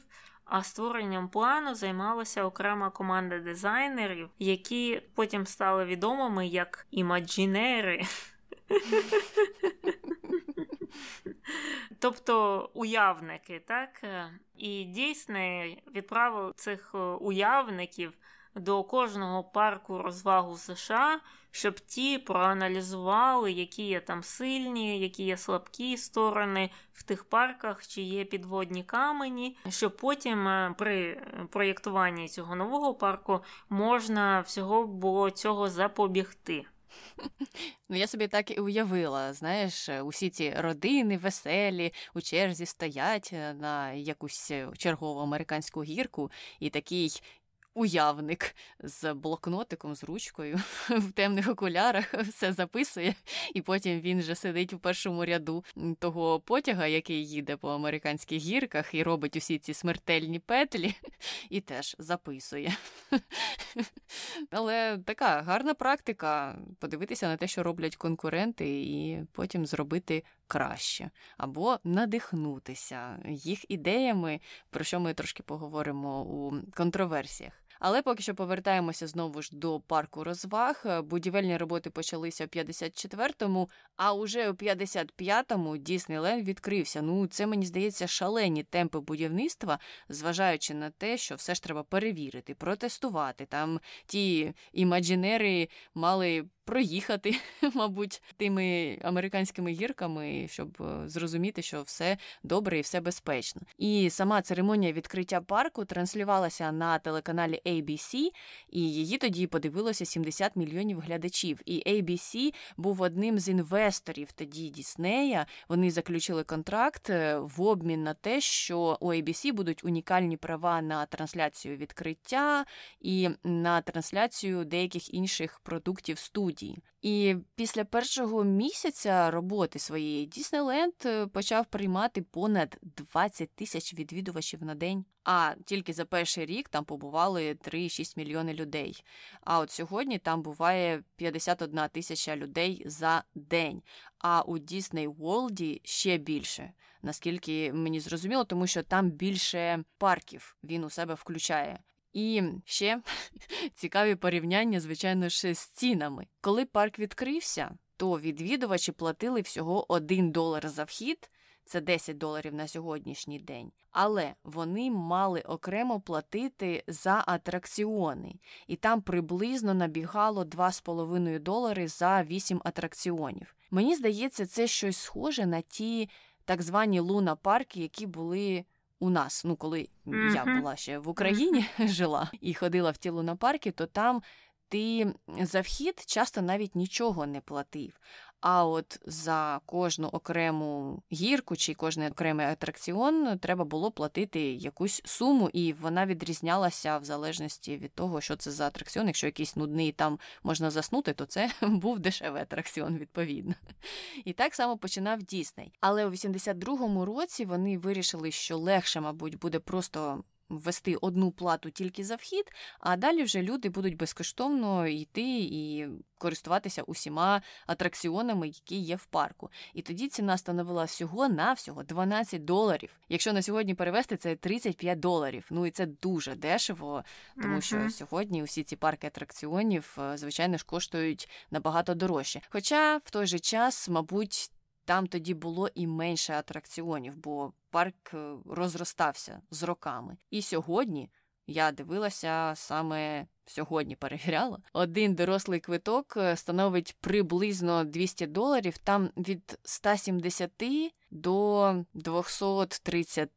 а створенням плану займалася окрема команда дизайнерів, які потім стали відомими як імаджінери. Тобто уявники, так? І дійсно відправив цих е, уявників до кожного парку розвагу США, щоб ті проаналізували, які є там сильні, які є слабкі сторони в тих парках, чи є підводні камені, щоб потім е, при проєктуванні цього нового парку можна всього було цього запобігти. <laughs> Ну, я собі так і уявила, знаєш, усі ці родини веселі у черзі стоять е, на якусь е, чергову американську гірку, і такий уявник з блокнотиком, з ручкою <laughs> в темних окулярах <laughs> все записує, і потім він вже сидить у першому ряду того потяга, який їде по американських гірках, і робить усі ці смертельні петлі, <laughs> і теж записує. Але така гарна практика подивитися на те, що роблять конкуренти, і потім зробити краще, або надихнутися їх ідеями, про що ми трошки поговоримо у контроверсіях. Але поки що повертаємося знову ж до парку розваг. Е, будівельні роботи почалися в 54-му, а уже у 55-му Діснейленд відкрився. Ну, це мені здається шалені темпи будівництва, зважаючи на те, що все ж треба перевірити, протестувати. Там ті імаджінери мали проїхати, <laughs> мабуть, тими американськими гірками, щоб е, зрозуміти, що все добре і все безпечно. І сама церемонія відкриття парку транслювалася на телеканалі ABC, і її тоді подивилося 70 мільйонів глядачів. І ABC був одним з інвесторів тоді Діснея. Вони заключили контракт е, в обмін на те, що у ABC будуть унікальні права на трансляцію відкриття і на трансляцію деяких інших продуктів студії. І після першого місяця роботи своєї Діснейленд почав приймати понад 20 тисяч відвідувачів на день. А тільки за перший рік там побували 3,6 мільйони людей. А от сьогодні там буває 51 тисяча людей за день. А у Дісней Волді ще більше. Наскільки мені зрозуміло, тому що там більше парків він у себе включає. І ще <laughs> цікаві порівняння, звичайно, ще з цінами. Коли парк відкрився, то відвідувачі платили всього 1 долар за вхід, це 10 доларів на сьогоднішній день. Але вони мали окремо платити за атракціони, і там приблизно набігало 2,5 долари за 8 атракціонів. Мені здається, це щось схоже на ті так звані луна парки, які були. У нас, ну коли mm-hmm. я була ще в Україні, mm-hmm. <laughs> жила і ходила в ті парки, то там ти за вхід часто навіть нічого не платив. А от за кожну окрему гірку чи кожний окремий атракціон треба було платити якусь суму, і вона відрізнялася в залежності від того, що це за атракціон. Якщо якийсь нудний там можна заснути, то це <laughs> був дешевий атракціон, відповідно. І так само починав Дісней. Але у 82-му році вони вирішили, що легше, мабуть, буде просто ввести одну плату тільки за вхід, а далі вже люди будуть безкоштовно йти і користуватися усіма атракціонами, які є в парку. І тоді ціна становила всього на всього 12 доларів. Якщо на сьогодні перевести, це 35 доларів. Ну і це дуже дешево, тому що сьогодні усі ці парки атракціонів, е, звичайно ж, коштують набагато дорожче. Хоча в той же час, мабуть. Там тоді було і менше атракціонів, бо парк е, розростався з роками. І сьогодні я дивилася саме сьогодні, перевіряла. Один дорослий квиток е, становить приблизно 200 доларів, там від 170 до 230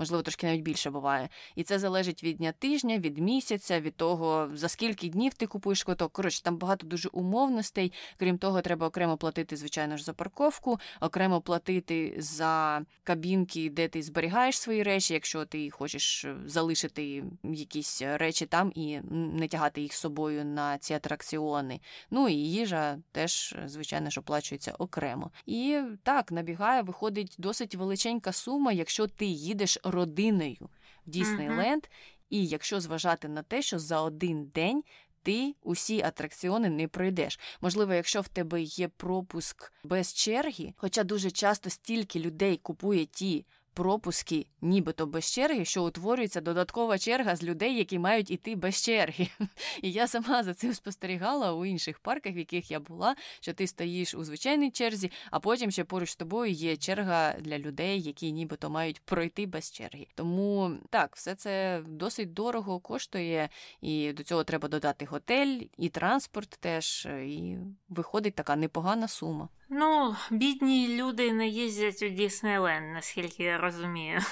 можливо, трошки навіть більше буває. І це залежить від дня тижня, від місяця, від того, за скільки днів ти купуєш квиток. Коротше, там багато дуже умовностей. Крім того, треба окремо платити, звичайно ж, за парковку, окремо платити за кабінки, де ти зберігаєш свої речі, якщо ти хочеш залишити якісь речі там і не тягати їх з собою на ці атракціони. Ну і їжа теж, звичайно ж, оплачується окремо. І так, набігає, виходить досить величенька сума, якщо ти їдеш родиною в Діснейленд, uh-huh. і якщо зважати на те, що за один день. Ти усі атракціони не пройдеш. Можливо, якщо в тебе є пропуск без черги, хоча дуже часто стільки людей купує ті пропуски, нібито без черги, що утворюється додаткова черга з людей, які мають іти без черги. <laughs> І я сама за цим спостерігала у інших парках, в яких я була, що ти стоїш у звичайній черзі, а потім ще поруч з тобою є черга для людей, які нібито мають пройти без черги. Тому так, все це досить дорого коштує, і до цього треба додати готель і транспорт теж, і виходить така непогана сума. Ну, бідні люди не їздять у Діснейленд, наскільки я розумію. <laughs>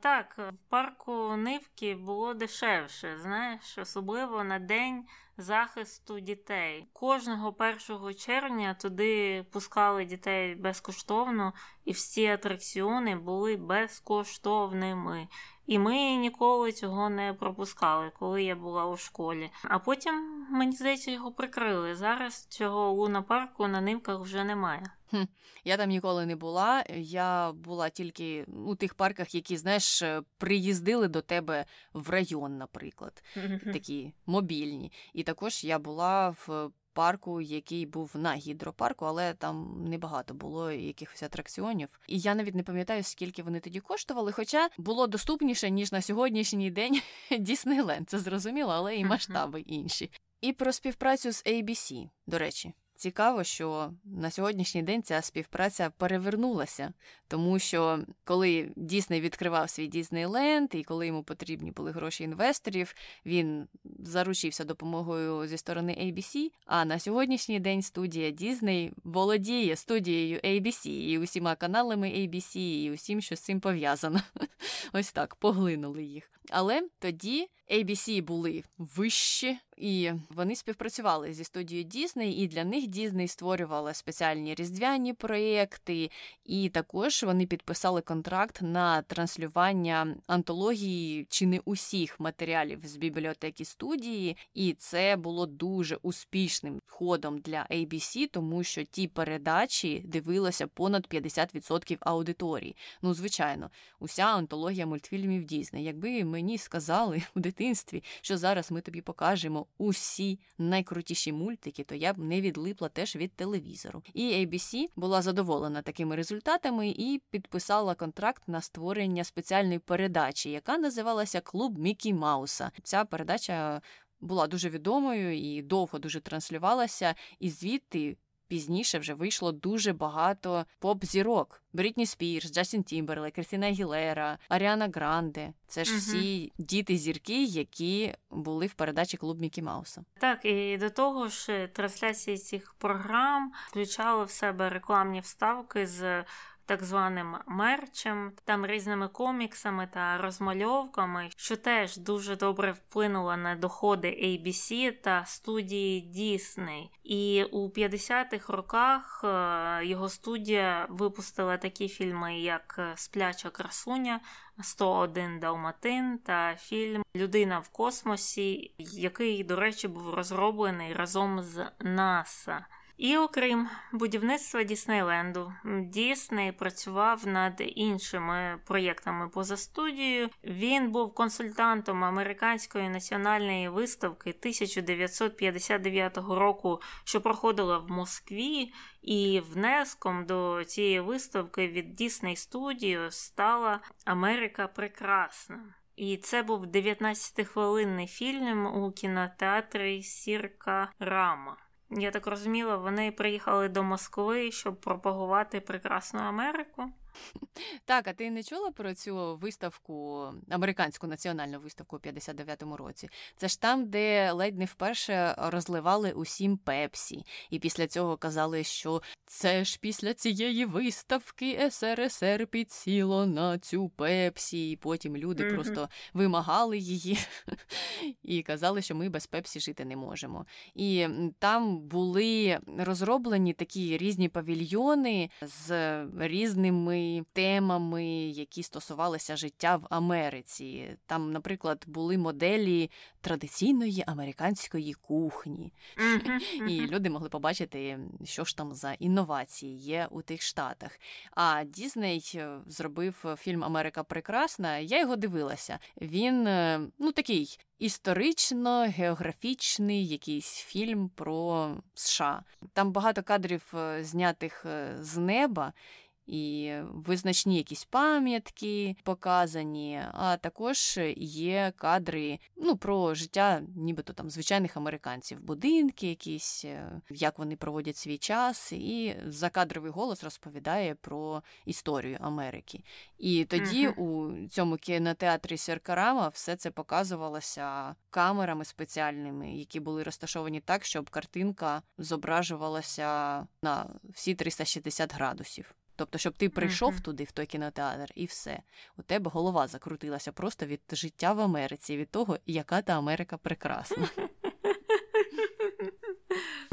Так, в парку Нивки було дешевше, знаєш, особливо на день захисту дітей. Кожного 1 червня туди пускали дітей безкоштовно, і всі атракціони були безкоштовними. І ми ніколи цього не пропускали, коли я була у школі. А потім, мені здається, його прикрили. Зараз цього луна парку на нимках вже немає. Хм, Я там ніколи не була. Я була тільки у тих парках, які, знаєш, приїздили до тебе в район, наприклад, <laughs> такі мобільні. І також я була в парку, який був на гідропарку, але там небагато було якихось атракціонів. І я навіть не пам'ятаю, скільки вони тоді коштували. Хоча було доступніше ніж на сьогоднішній день <laughs> Діснейленд. Це зрозуміло, але і масштаби інші. І про співпрацю з ABC, до речі. Цікаво, що на сьогоднішній день ця співпраця перевернулася, тому що коли Дісней відкривав свій Діснейленд, і коли йому потрібні були гроші інвесторів, він заручився допомогою зі сторони ABC, А на сьогоднішній день студія Дісней володіє студією ABC і усіма каналами ABC, і усім, що з цим пов'язано. <laughs> Ось так поглинули їх. Але тоді ABC були вищі, і вони співпрацювали зі студією Дісней, і для них Дісней створювала спеціальні різдвяні проєкти, і також вони підписали контракт на транслювання антології чи не усіх матеріалів з бібліотеки студії, і це було дуже успішним ходом для ABC, тому що ті передачі дивилося понад 50% аудиторії. Ну, звичайно, уся антологія мультфільмів Дісней. Якби мені сказали <laughs> у дитинстві, що зараз ми тобі покажемо усі найкрутіші мультики, то я б не відлипла теж від телевізору. І ABC була задоволена такими результатами і підписала контракт на створення спеціальної передачі, яка називалася Клуб Мікі Мауса. Ця передача була дуже відомою і довго дуже транслювалася, і звідти пізніше вже вийшло дуже багато поп-зірок. Брітні Спірс, Джастін Тімберле, Кристина Гілера, Аріана Гранде. Це ж всі діти зірки, які були в передачі клуб Мікі Мауса. Так, і до того ж, трансляції цих програм включали в себе рекламні вставки з так званим мерчем, там різними коміксами та розмальовками, що теж дуже добре вплинуло на доходи ABC та студії Disney. І у 50-х роках е, його студія випустила такі фільми, як Спляча красуня. 101 Далматин та фільм Людина в космосі, який, до речі, був розроблений разом з НАСА. І окрім будівництва Діснейленду, Дісней працював над іншими проєктами поза студією. Він був консультантом американської національної виставки 1959 року, що проходила в Москві, і внеском до цієї виставки від Дісней Студіо стала Америка Прекрасна. І це був 19-хвилинний фільм у кінотеатрі Сірка Рама. Я так розуміла, вони приїхали до Москви, щоб пропагувати прекрасну Америку. Так, а ти не чула про цю виставку, американську національну виставку у 59-му році? Це ж там, де ледь не вперше розливали усім пепсі, і після цього казали, що це ж після цієї виставки СРСР підсіло на цю пепсі, і потім люди mm-hmm. просто вимагали її <laughs> і казали, що ми без пепсі жити не можемо. І там були розроблені такі різні павільйони з різними темами, які стосувалися життя в Америці. Там, наприклад, були моделі традиційної американської кухні, <laughs> і люди могли побачити, що ж там за інновації є у тих штатах. А Дізней е, зробив фільм Америка Прекрасна. Я його дивилася. Він е, ну такий. Історично географічний якийсь фільм про США. Там багато кадрів е, знятих з неба, і визначні якісь пам'ятки показані, а також є кадри ну, про життя, нібито там звичайних американців, будинки, якісь, е, як вони проводять свій час, і закадровий голос розповідає про історію Америки. І тоді uh-huh. у цьому кінотеатрі Серкарама все це показувалося камерами спеціальними, які були розташовані так, щоб картинка зображувалася на всі 360 градусів. Тобто, щоб ти прийшов mm-hmm. туди, в той кінотеатр, і все. У тебе голова закрутилася просто від життя в Америці, від того, яка та Америка прекрасна. <laughs>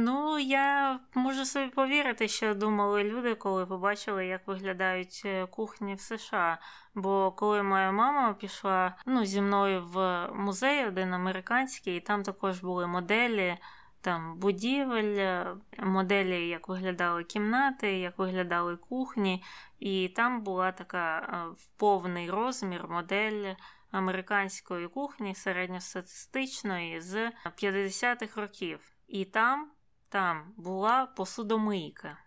Ну, я можу собі повірити, що думали люди, коли побачили, як виглядають е, кухні в США. Бо коли моя мама пішла ну, зі мною в музей, один американський, і там також були моделі там будівель, е, моделі, як виглядали кімнати, як виглядали кухні, і там була така е, в повний розмір модель американської кухні середньостатистичної з 50-х років. І там там була посудомийка.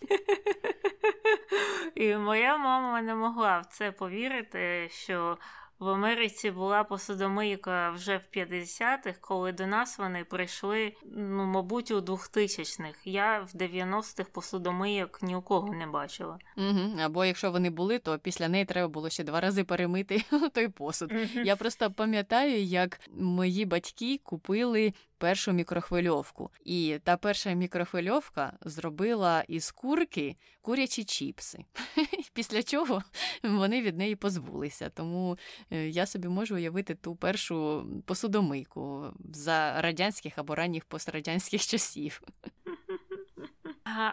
<laughs> І моя мама не могла в це повірити, що в Америці була посудомийка вже в 50-х, коли до нас вони прийшли, ну, мабуть, у 2000-х. Я в 90-х посудомийок ні у кого не бачила. Угу. Або якщо вони були, то після неї треба було ще два рази перемити <laughs> той посуд. Угу. Я просто пам'ятаю, як мої батьки купили першу мікрохвильовку. І та перша мікрохвильовка зробила із курки курячі чіпси. <laughs> Після чого вони від неї позбулися. Тому я собі можу уявити ту першу посудомийку за радянських або ранніх пострадянських <laughs> часів.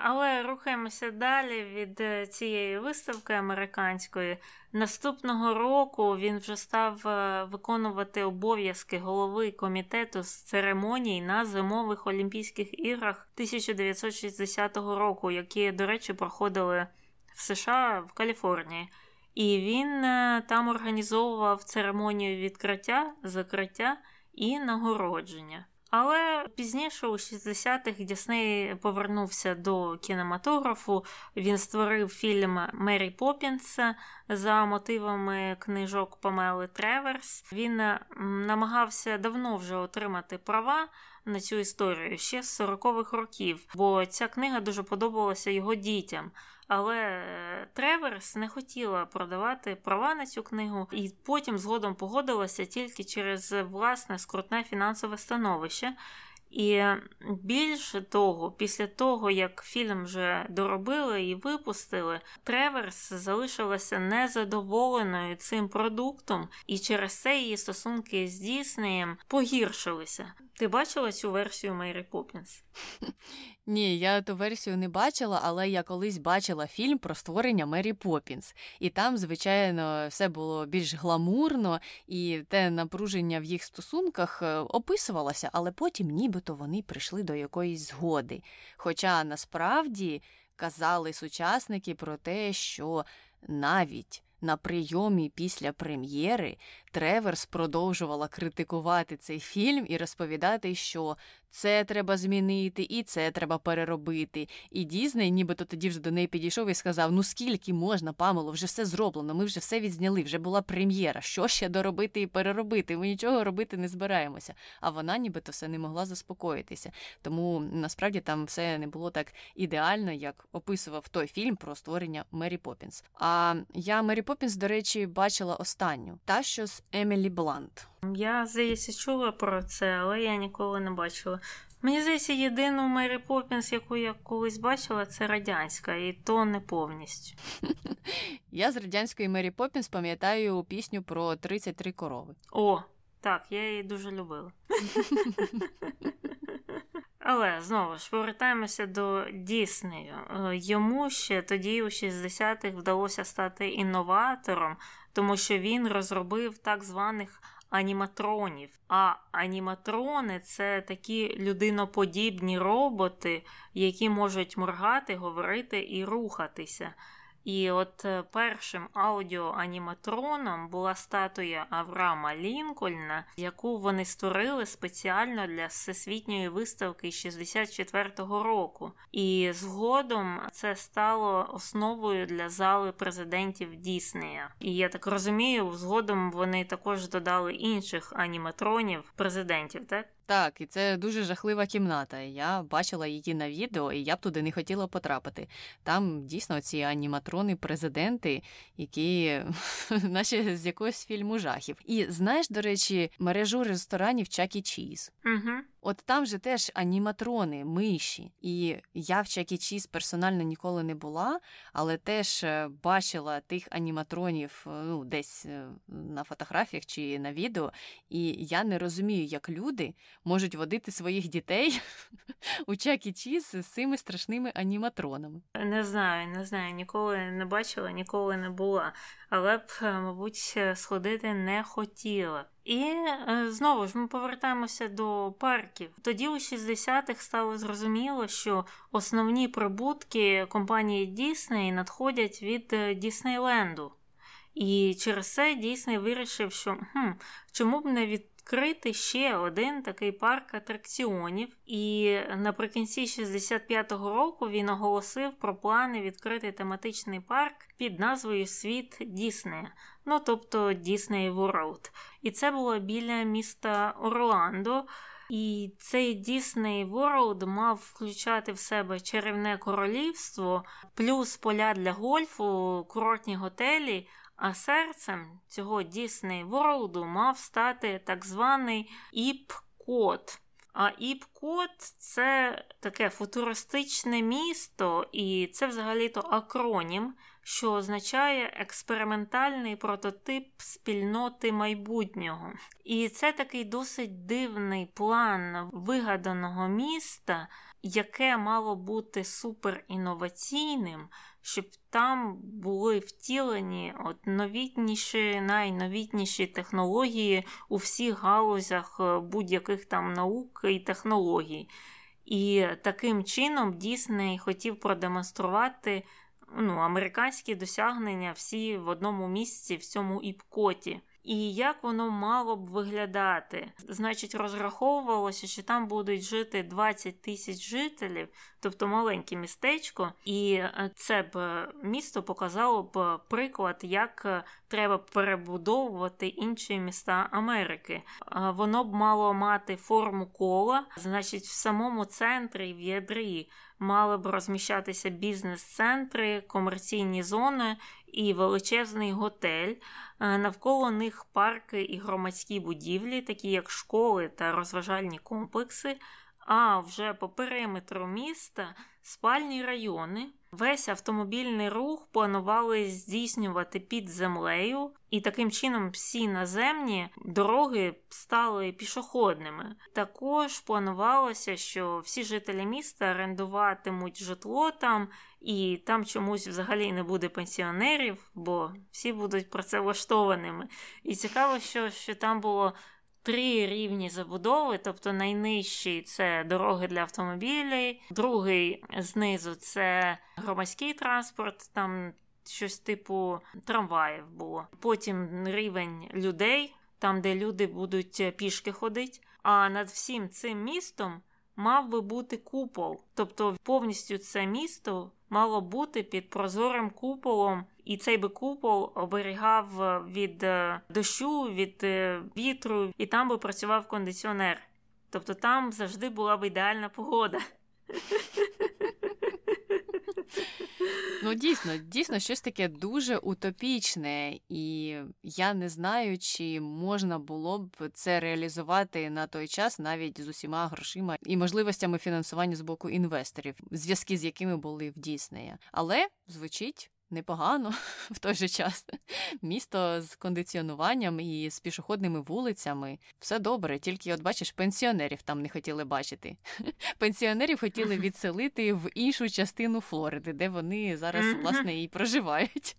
Але рухаємося далі від е, цієї виставки американської. Наступного року він вже став е, виконувати обов'язки голови комітету з церемоній на зимових Олімпійських іграх 1960 року, які, до речі, проходили в США в Каліфорнії. І він е, там організовував церемонію відкриття, закриття і нагородження. Але пізніше, у 60-х, Дісней повернувся до кінематографу. Він створив фільм Мері Поппінса за мотивами книжок Памели Треверс. Він намагався давно вже отримати права на цю історію ще з 40-х років, бо ця книга дуже подобалася його дітям. Але е, Треверс не хотіла продавати права на цю книгу, і потім згодом погодилася тільки через власне скрутне фінансове становище. І більше того, після того, як фільм вже доробили і випустили, Треверс залишилася незадоволеною цим продуктом, і через це її стосунки з Діснеєм погіршилися. Ти бачила цю версію Мері Поппінс? <laughs> Ні, я ту версію не бачила, але я колись бачила фільм про створення Мері Поппінс. І там, звичайно, все було більш гламурно, і те напруження в їх стосунках е, описувалося, але потім нібито вони прийшли до якоїсь згоди. Хоча насправді казали сучасники про те, що навіть на прийомі після прем'єри Треверс продовжувала критикувати цей фільм і розповідати, що це треба змінити, і це треба переробити. І Дізней, нібито тоді вже до неї підійшов і сказав: Ну скільки можна, Памело, вже все зроблено, ми вже все відзняли, вже була прем'єра. Що ще доробити і переробити? Ми нічого робити не збираємося. А вона нібито все не могла заспокоїтися. Тому насправді там все не було так ідеально, як описував той фільм про створення Мері Поппінс. А я Мері Поппінс, до речі, бачила останню та що з Емілі Блант. Я здається чула про це, але я ніколи не бачила. Мені здається, єдину Мері Поппінс, яку я колись бачила, це радянська, і то не повністю. <laughs> Я з радянської Мері Поппінс пам'ятаю пісню про 33 корови. О, так, я її дуже любила. <laughs> Але знову ж повертаємося до Діснею. Е, йому ще тоді, у 60-х, вдалося стати інноватором, тому що він розробив так званих аніматронів. А аніматрони це такі людиноподібні роботи, які можуть моргати, говорити і рухатися. І от е, першим аудіоаніматроном була статуя Авраама Лінкольна, яку вони створили спеціально для всесвітньої виставки 64-го року. І згодом це стало основою для зали президентів Діснея. І я так розумію, згодом вони також додали інших аніматронів президентів, так? Так, і це дуже жахлива кімната. Я бачила її на відео, і я б туди не хотіла потрапити. Там дійсно ці аніматрони, президенти, які <laughs> наче з якогось фільму жахів. І знаєш, до речі, мережу ресторанів Чакі Чіз. Угу. От там же теж аніматрони, миші. І я в Чакі Чіз персонально ніколи не була, але теж е, бачила тих аніматронів е, ну, десь е, на фотографіях чи на відео. І я не розумію, як люди можуть водити своїх дітей <laughs> у Чакі Чіз з цими страшними аніматронами. Не знаю, не знаю, ніколи не бачила, ніколи не була, але б, мабуть, сходити не хотіла. І е, знову ж ми повертаємося до парків. Тоді у 60-х стало зрозуміло, що основні прибутки компанії Дісней надходять від Діснейленду. І через це Дісней вирішив, що хм, чому б не від відкрити ще один такий парк атракціонів. І наприкінці 65-го року він оголосив про плани відкрити тематичний парк під назвою Світ Діснея, ну тобто Disney World. І це було біля міста Орландо. І цей Disney World мав включати в себе чарівне королівство, плюс поля для гольфу, курортні готелі, а серцем цього Disney World мав стати так званий Іп-Кот. А Іп-Кот це таке футуристичне місто, і це взагалі-то акронім, що означає експериментальний прототип спільноти майбутнього. І це такий досить дивний план вигаданого міста, яке мало бути суперінноваційним, щоб там були втілені от новітніші, найновітніші технології у всіх галузях е, будь-яких там наук і технологій. І таким чином Дісней хотів продемонструвати ну, американські досягнення всі в одному місці, в цьому іпкоті. І як воно мало б виглядати. Значить, розраховувалося, що там будуть жити 20 тисяч жителів, тобто маленьке містечко, і е, це б е, місто показало б приклад, як е, треба перебудовувати інші міста Америки. Воно б мало мати форму кола, значить, в самому центрі в ядрі мали б розміщатися бізнес-центри, комерційні зони і величезний готель. Навколо них парки і громадські будівлі, такі як школи та розважальні комплекси. А вже по периметру міста спальні райони. Весь автомобільний рух планували здійснювати під землею, і таким чином всі наземні дороги стали пішохідними. Також планувалося, що всі жителі міста орендуватимуть житло там, і там чомусь взагалі не буде пенсіонерів, бо всі будуть працевлаштованими. І цікаво, що, що там було три рівні забудови, тобто найнижчий це дороги для автомобілів, другий знизу це громадський транспорт, там щось типу трамваїв було. Потім рівень людей, там де люди будуть пішки ходити. А над всім цим містом мав би бути купол. Тобто повністю це місто мало бути під прозорим куполом, і цей би купол оберігав е, від е, дощу, від е, вітру, і там би працював кондиціонер. Тобто там завжди була б ідеальна погода. <laughs> Ну, дійсно, дійсно, щось таке дуже утопічне, і я не знаю, чи можна було б це реалізувати на той час навіть з усіма грошима і можливостями фінансування з боку інвесторів, зв'язки з якими були в Діснея. Але звучить непогано <laughs> в той же час. Місто з кондиціонуванням і з пішохідними вулицями. Все добре, тільки, от бачиш, пенсіонерів там не хотіли бачити. <laughs> Пенсіонерів хотіли <laughs> відселити в іншу частину Флориди, де вони зараз, власне, і проживають.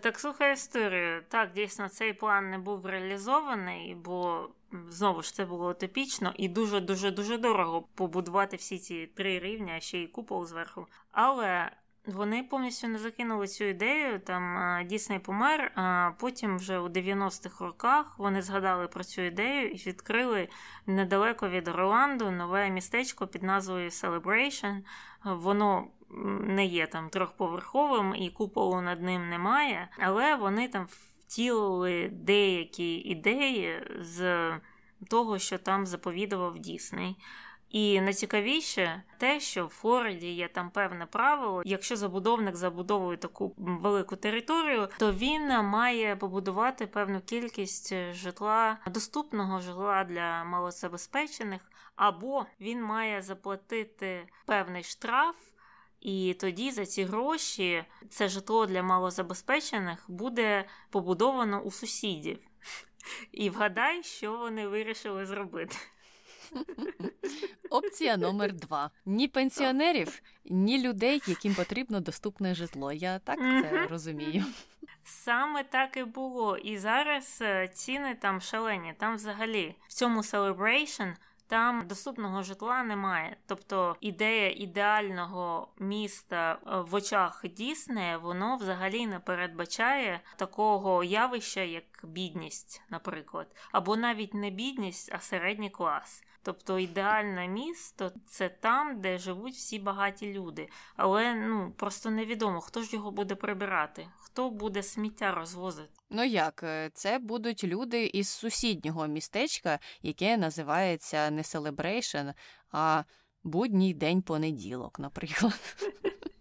Так, слухай історію. Так, дійсно, цей план не був реалізований, бо знову ж це було утопічно і дуже-дуже дуже дорого побудувати всі ці три рівня, ще й купол зверху. Але вони повністю не закинули цю ідею. Там Дісней помер, а потім вже у 90-х роках вони згадали про цю ідею і відкрили недалеко від Орланду нове містечко під назвою Celebration. Воно не є там трьохповерховим і куполу над ним немає, але вони там втілили деякі ідеї з того, що там заповідував Дісней. І найцікавіше те, що в Флориді є там певне правило. Якщо забудовник забудовує таку велику територію, то він має побудувати певну кількість житла, доступного житла для малозабезпечених, або він має заплатити певний штраф. І тоді за ці гроші це житло для малозабезпечених буде побудовано у сусідів. <laughs> І вгадай, що вони вирішили зробити. Опція номер два: ні пенсіонерів, ні людей, яким потрібно доступне житло. Я так це розумію. Саме так і було. І зараз е, ціни там шалені. Там взагалі в цьому Celebration там доступного житла немає. Тобто ідея ідеального міста е, в очах Діснея, воно взагалі не передбачає такого явища, як бідність, наприклад, або навіть не бідність, а середній клас. Тобто ідеальне місто це там, де живуть всі багаті люди. Але ну просто невідомо, хто ж його буде прибирати, хто буде сміття розвозити. Ну як, е, це будуть люди із сусіднього містечка, яке називається не Celebration, а будній день понеділок, наприклад. <laughs>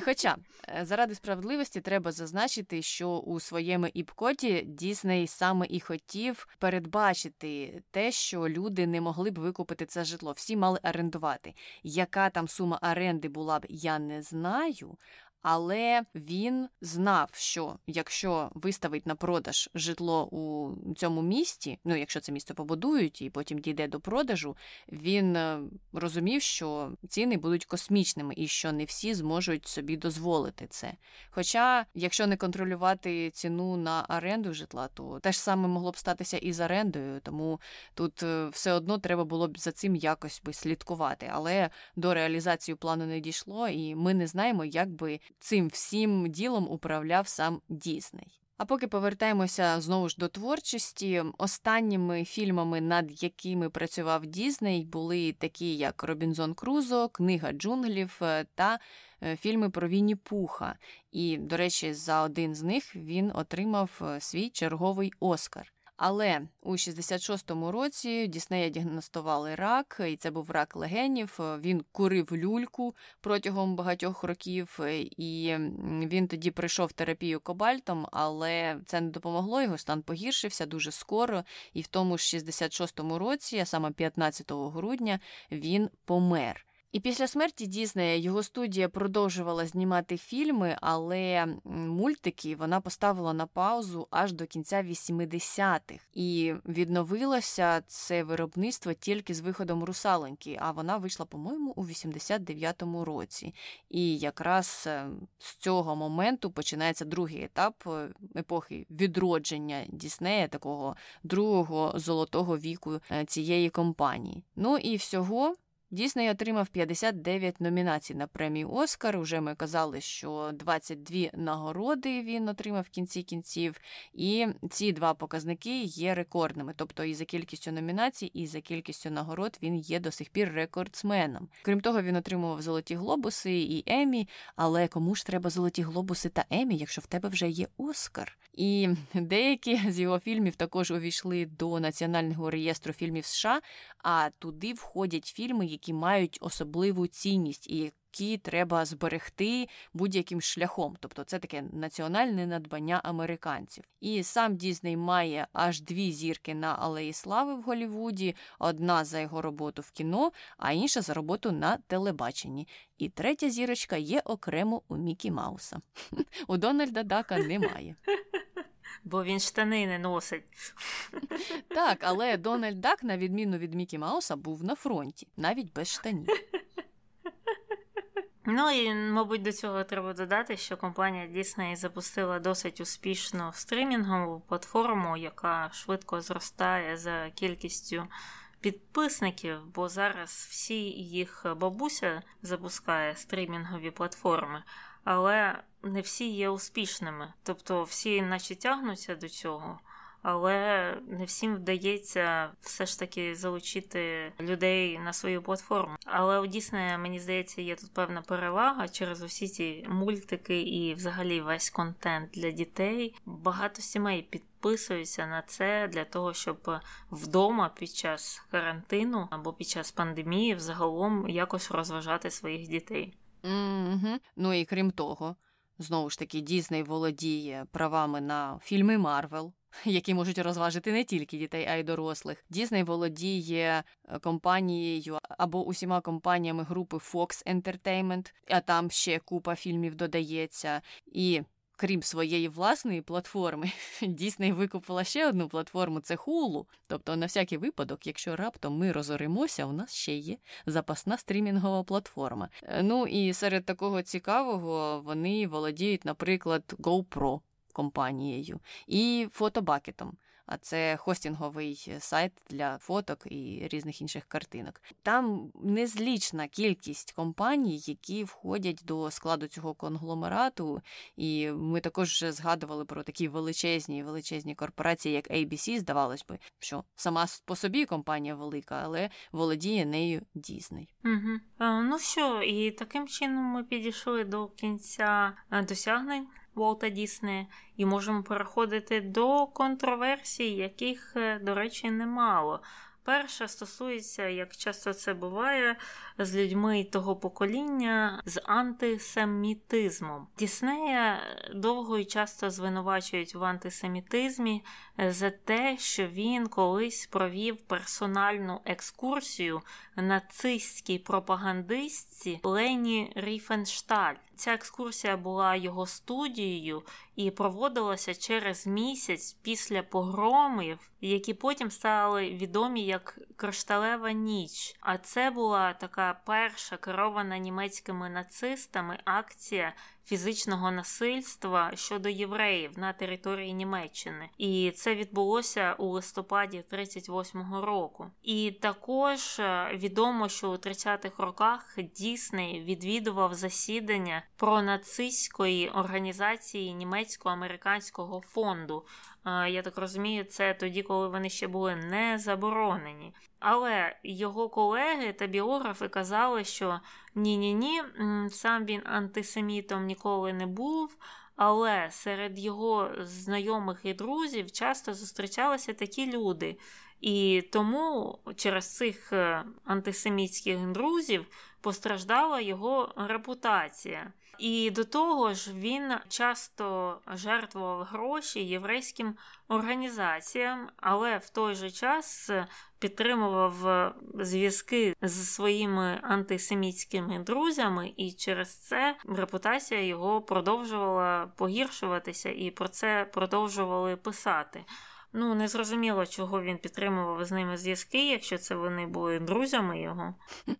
Хоча е, заради справедливості треба зазначити, що у своєму іпкоті Дісней саме і хотів передбачити те, що люди не могли б викупити це житло. Всі мали орендувати. Яка там сума оренди була б, я не знаю але він знав, що якщо виставить на продаж житло у цьому місті, ну якщо це місто побудують і потім дійде до продажу, він е, розумів, що ціни будуть космічними і що не всі зможуть собі дозволити це. Хоча, якщо не контролювати ціну на оренду житла, то те ж саме могло б статися і з орендою, тому тут е, все одно треба було б за цим якось би слідкувати. Але до реалізації плану не дійшло, і ми не знаємо, як би цим всім ділом управляв сам Дісней. А поки повертаємося знову ж до творчості, останніми фільмами, над якими працював Дізней, були такі, як Робінзон Крузо, Книга джунглів е, та е, фільми про Вінні Пуха. І, до речі, за один з них він отримав е, свій черговий Оскар. Але у 66-му році Діснея діагностували рак, і це був рак легенів. Він курив люльку протягом багатьох років, і він тоді пройшов терапію кобальтом, але це не допомогло. Його стан погіршився дуже скоро. І в тому ж 66-му році, а саме 15 грудня, він помер. І після смерті Діснея його студія продовжувала знімати фільми, але мультики вона поставила на паузу аж до кінця 80-х. І відновилося це виробництво тільки з виходом русаленьки, а вона вийшла, по-моєму, у 89-му році. І якраз е, з цього моменту починається другий етап е, епохи відродження Діснея, такого другого золотого віку е, цієї компанії. Ну і всього. Дісней отримав 59 номінацій на премію Оскар. Уже ми казали, що 22 нагороди він отримав в кінці кінців, і ці два показники є рекордними. Тобто і за кількістю номінацій, і за кількістю нагород він є до сих пір рекордсменом. Крім того, він отримував золоті глобуси і Емі. Але кому ж треба золоті глобуси та Емі, якщо в тебе вже є Оскар? І деякі з його фільмів також увійшли до національного реєстру фільмів США, а туди входять фільми, мають особливу цінність і які треба зберегти будь-яким шляхом. Тобто це таке національне надбання американців. І сам Дізней має аж дві зірки на Алеї Слави в Голівуді: одна за його роботу в кіно, а інша за роботу на телебаченні. І третя зірочка є окремо у Мікі Мауса. <laughs> У Дональда Дака немає. Бо він штани не носить. <laughs> Так, але Дональд Дак, на відміну від Мікі Мауса, був на фронті, навіть без штанів. <laughs> Ну і, мабуть, до цього треба додати, що компанія Disney запустила досить успішну стрімінгову платформу, яка швидко зростає за кількістю підписників, бо зараз всі їх бабуся запускає стрімінгові платформи але не всі є успішними. Тобто всі наче тягнуться до цього, але не всім вдається все ж таки залучити людей на свою платформу. Але у Діснея, мені здається, є тут певна перевага через усі ці мультики і взагалі весь контент для дітей. Багато сімей підписуються на це для того, щоб вдома під час карантину або під час пандемії взагалом якось розважати своїх дітей. Угу. Ну і крім того, знову ж таки, Дісней володіє правами на фільми Марвел. <laughs> Які можуть розважити не тільки дітей, а й дорослих. Дісней володіє е, компанією або усіма компаніями групи Fox Entertainment, а там ще купа фільмів додається. І крім своєї власної платформи, <laughs> Дісней викупила ще одну платформу це Hulu. Тобто, на всякий випадок, якщо раптом ми розоримося, у нас ще є запасна стрімінгова платформа. Е, ну і серед такого цікавого вони володіють, наприклад, GoPro компанією і фотобакетом а це хостінговий сайт для фоток і різних інших картинок. Там незлічна кількість компаній, які входять до складу цього конгломерату. І ми також вже згадували про такі величезні величезні корпорації, як ABC, здавалось би, що сама по собі компанія велика, але володіє нею Дісней. Угу. Ну що, і таким чином ми підійшли до кінця е, досягнень Волта Діснея, і можемо переходити до контроверсій, яких, е, до речі, немало. Перша стосується, як часто це буває, з людьми того покоління з антисемітизмом. Діснея довго і часто звинувачують в антисемітизмі за те, що він колись провів персональну екскурсію нацистській пропагандистці Лені Ріфеншталь. Ця екскурсія була його студією і проводилася через місяць після погромів, які потім стали відомі як Кришталева ніч. А це була така перша керована німецькими нацистами акція фізичного насильства щодо євреїв на території Німеччини, і це відбулося у листопаді 38-го року. І також е, відомо, що у 30-х роках Дісней відвідував засідання про нацистської організації німецько-американського фонду. Я так розумію, це тоді, коли вони ще були не заборонені. Але його колеги та біографи казали, що ні-ні ні, сам він антисемітом ніколи не був. Але серед його знайомих і друзів часто зустрічалися такі люди. І тому через цих е, антисемітських друзів постраждала його репутація. І до того ж, він часто жертвував гроші єврейським організаціям, але в той же час підтримував зв'язки з своїми антисемітськими друзями, і через це репутація його продовжувала погіршуватися, і про це продовжували писати. Ну, не зрозуміло, чого він підтримував з ними зв'язки, якщо це вони були друзями його. <laughs>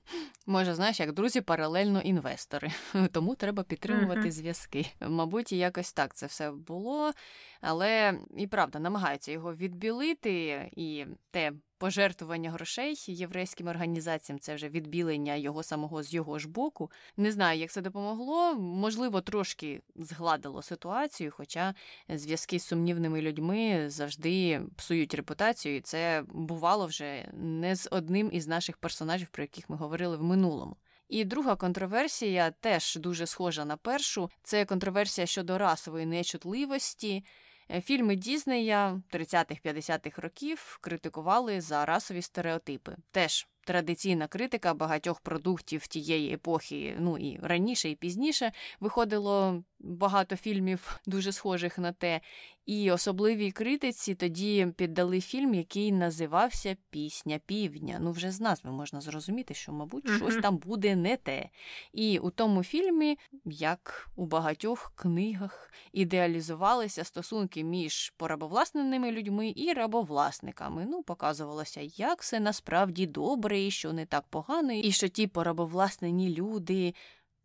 Може, знаєш, як друзі паралельно інвестори, <laughs> тому треба підтримувати зв'язки. Мабуть, якось так це все було, але і правда намагаються його відбілити, і те пожертвування грошей єврейським організаціям це вже відбілення його самого з його ж боку. Не знаю, як це допомогло. Можливо, трошки згладило ситуацію, хоча зв'язки з сумнівними людьми завжди псують репутацію, і це бувало вже не з одним із наших персонажів, про яких ми говорили в минулому. І друга контроверсія теж дуже схожа на першу. Це контроверсія щодо расової нечутливості. Е, фільми Дізнея 30-х-50-х років критикували за расові стереотипи. Теж традиційна критика багатьох продуктів тієї епохи, ну і раніше, і пізніше виходило багато фільмів дуже схожих на те. І особливій критиці тоді піддали фільм, який називався Пісня Півдня. Ну, вже з назви можна зрозуміти, що, мабуть, щось там буде не те. І у тому фільмі, як у багатьох книгах, ідеалізувалися стосунки між порабовласненими людьми і рабовласниками. Ну, показувалося, як все насправді добре, і що не так погано, і що ті порабовласнені люди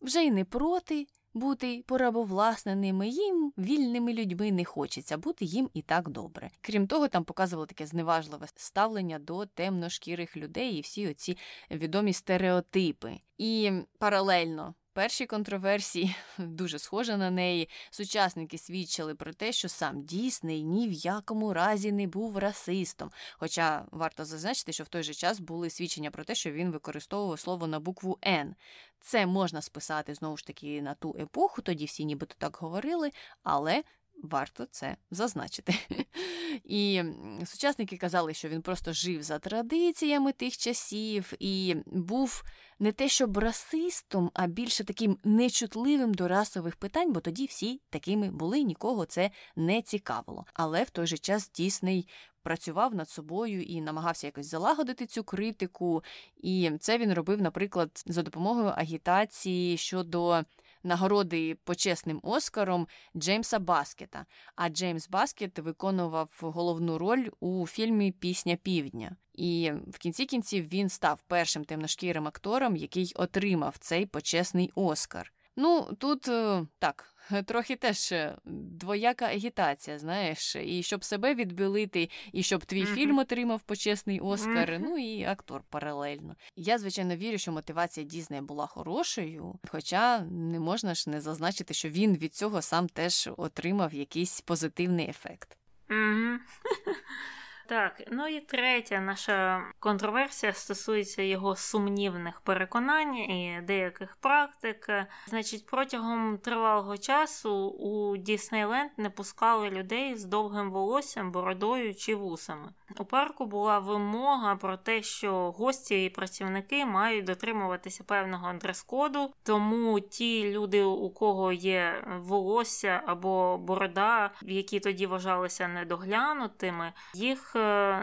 вже й не проти бути порабовласненими, їм вільними людьми не хочеться, бути їм і так добре. Крім того, там показувало таке зневажливе ставлення до темношкірих людей і всі оці відомі стереотипи. І паралельно першій контроверсії, <laughs> дуже схожа на неї, сучасники свідчили про те, що сам Дісней ні в якому разі не був расистом. Хоча варто зазначити, що в той же час були свідчення про те, що він використовував слово на букву Н. Це можна списати знову ж таки на ту епоху, тоді всі нібито так говорили, але Варто це зазначити. <laughs> І сучасники казали, що він просто жив за традиціями тих часів і був не те, щоб расистом, а більше таким нечутливим до расових питань, бо тоді всі такими були, нікого це не цікавило. Але в той же час Дісней працював над собою і намагався якось залагодити цю критику. І це він робив, наприклад, за допомогою агітації щодо нагороди почесним Оскаром Джеймса Баскета. А Джеймс Баскет виконував головну роль у фільмі Пісня Півдня. І в кінці кінців він став першим темношкірим актором, який отримав цей почесний Оскар. Ну тут е, так, трохи теж е, двояка агітація, знаєш, і щоб себе відбілити, і щоб твій mm-hmm. фільм отримав почесний Оскар, mm-hmm. ну і актор паралельно. Я, звичайно, вірю, що мотивація Дізнея була хорошою, хоча не можна ж не зазначити, що він від цього сам теж отримав якийсь позитивний ефект. Mm-hmm. <laughs> Так, ну і третя наша контроверсія стосується його сумнівних переконань і деяких практик. Значить, протягом тривалого часу у Діснейленд не пускали людей з довгим волоссям, бородою чи вусами. У парку була вимога про те, що гості і працівники мають дотримуватися певного дрес-коду, тому ті люди, у кого є волосся або борода, які тоді вважалися недоглянутими, їх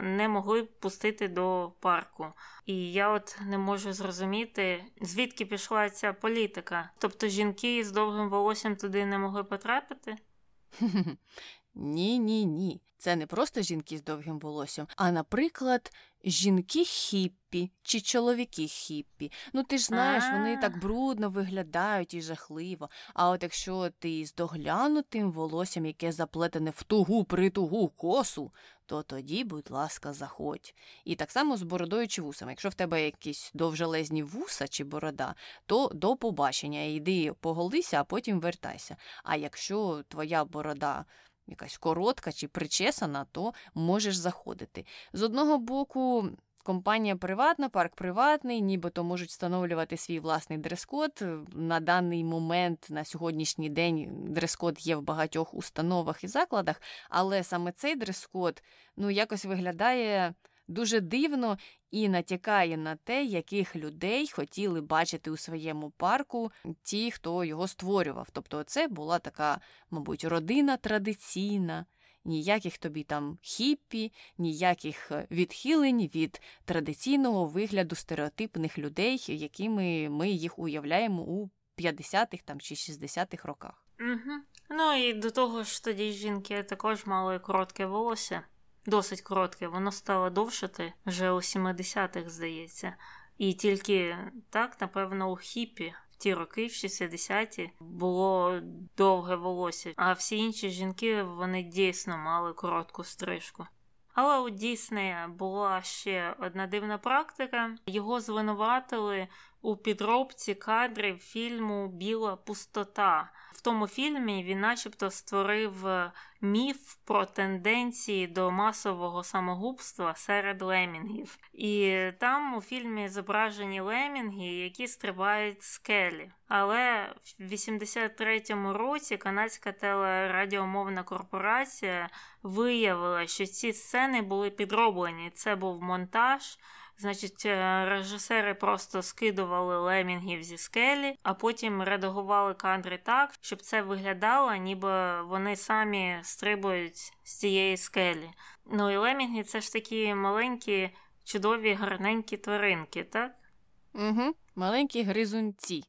не могли пустити до парку. І я от не можу зрозуміти, звідки пішла ця політика. Тобто жінки з довгим волоссям туди не могли потрапити. <laughs> Ні, ні, ні. Це не просто жінки з довгим волоссям, а, наприклад, жінки хіппі чи чоловіки хіппі. Ну ти ж знаєш, вони так брудно виглядають і жахливо. А от якщо ти з доглянутим волоссям, яке заплетене в тугу притугу косу, то тоді, будь ласка, заходь. І так само з бородою чи вусами. Якщо в тебе якісь довжелезні вуса чи борода, то до побачення йди поголися, а потім вертайся. А якщо твоя борода якась коротка чи причесана, то можеш заходити. З одного боку. Компанія приватна, парк приватний, нібито можуть встановлювати свій власний дрес-код. На даний момент, на сьогоднішній день, дрес-код є в багатьох установах і закладах, але саме цей дрес-код ну, якось виглядає дуже дивно і натякає на те, яких людей хотіли бачити у своєму парку ті, хто його створював. Тобто, це була така, мабуть, родина традиційна. Ніяких тобі там хіппі, ніяких е, відхилень від традиційного вигляду стереотипних людей, якими ми їх уявляємо у 50-х там чи 60-х роках. Угу. Ну і до того ж тоді жінки також мали коротке волосся досить коротке, воно стало довшити вже у 70-х, здається. І тільки так, напевно, у хіпі в ті роки, в 60-ті, було довге волосся, а всі інші жінки вони дійсно мали коротку стрижку. Але у Діснея була ще одна дивна практика. Його звинуватили у підробці кадрів фільму Біла пустота. В тому фільмі він, начебто, створив е, міф про тенденції до масового самогубства серед лемінгів. І там у фільмі зображені лемінги, які стрибають скелі. Але в 83-му році канадська телерадіомовна корпорація виявила, що ці сцени були підроблені. Це був монтаж. Значить, е, режисери просто скидували лемінгів зі скелі, а потім редагували кадри так, щоб це виглядало, ніби вони самі стрибують з цієї скелі. Ну і лемінги це ж такі маленькі, чудові, гарненькі тваринки, так? Угу, Маленькі гризунці.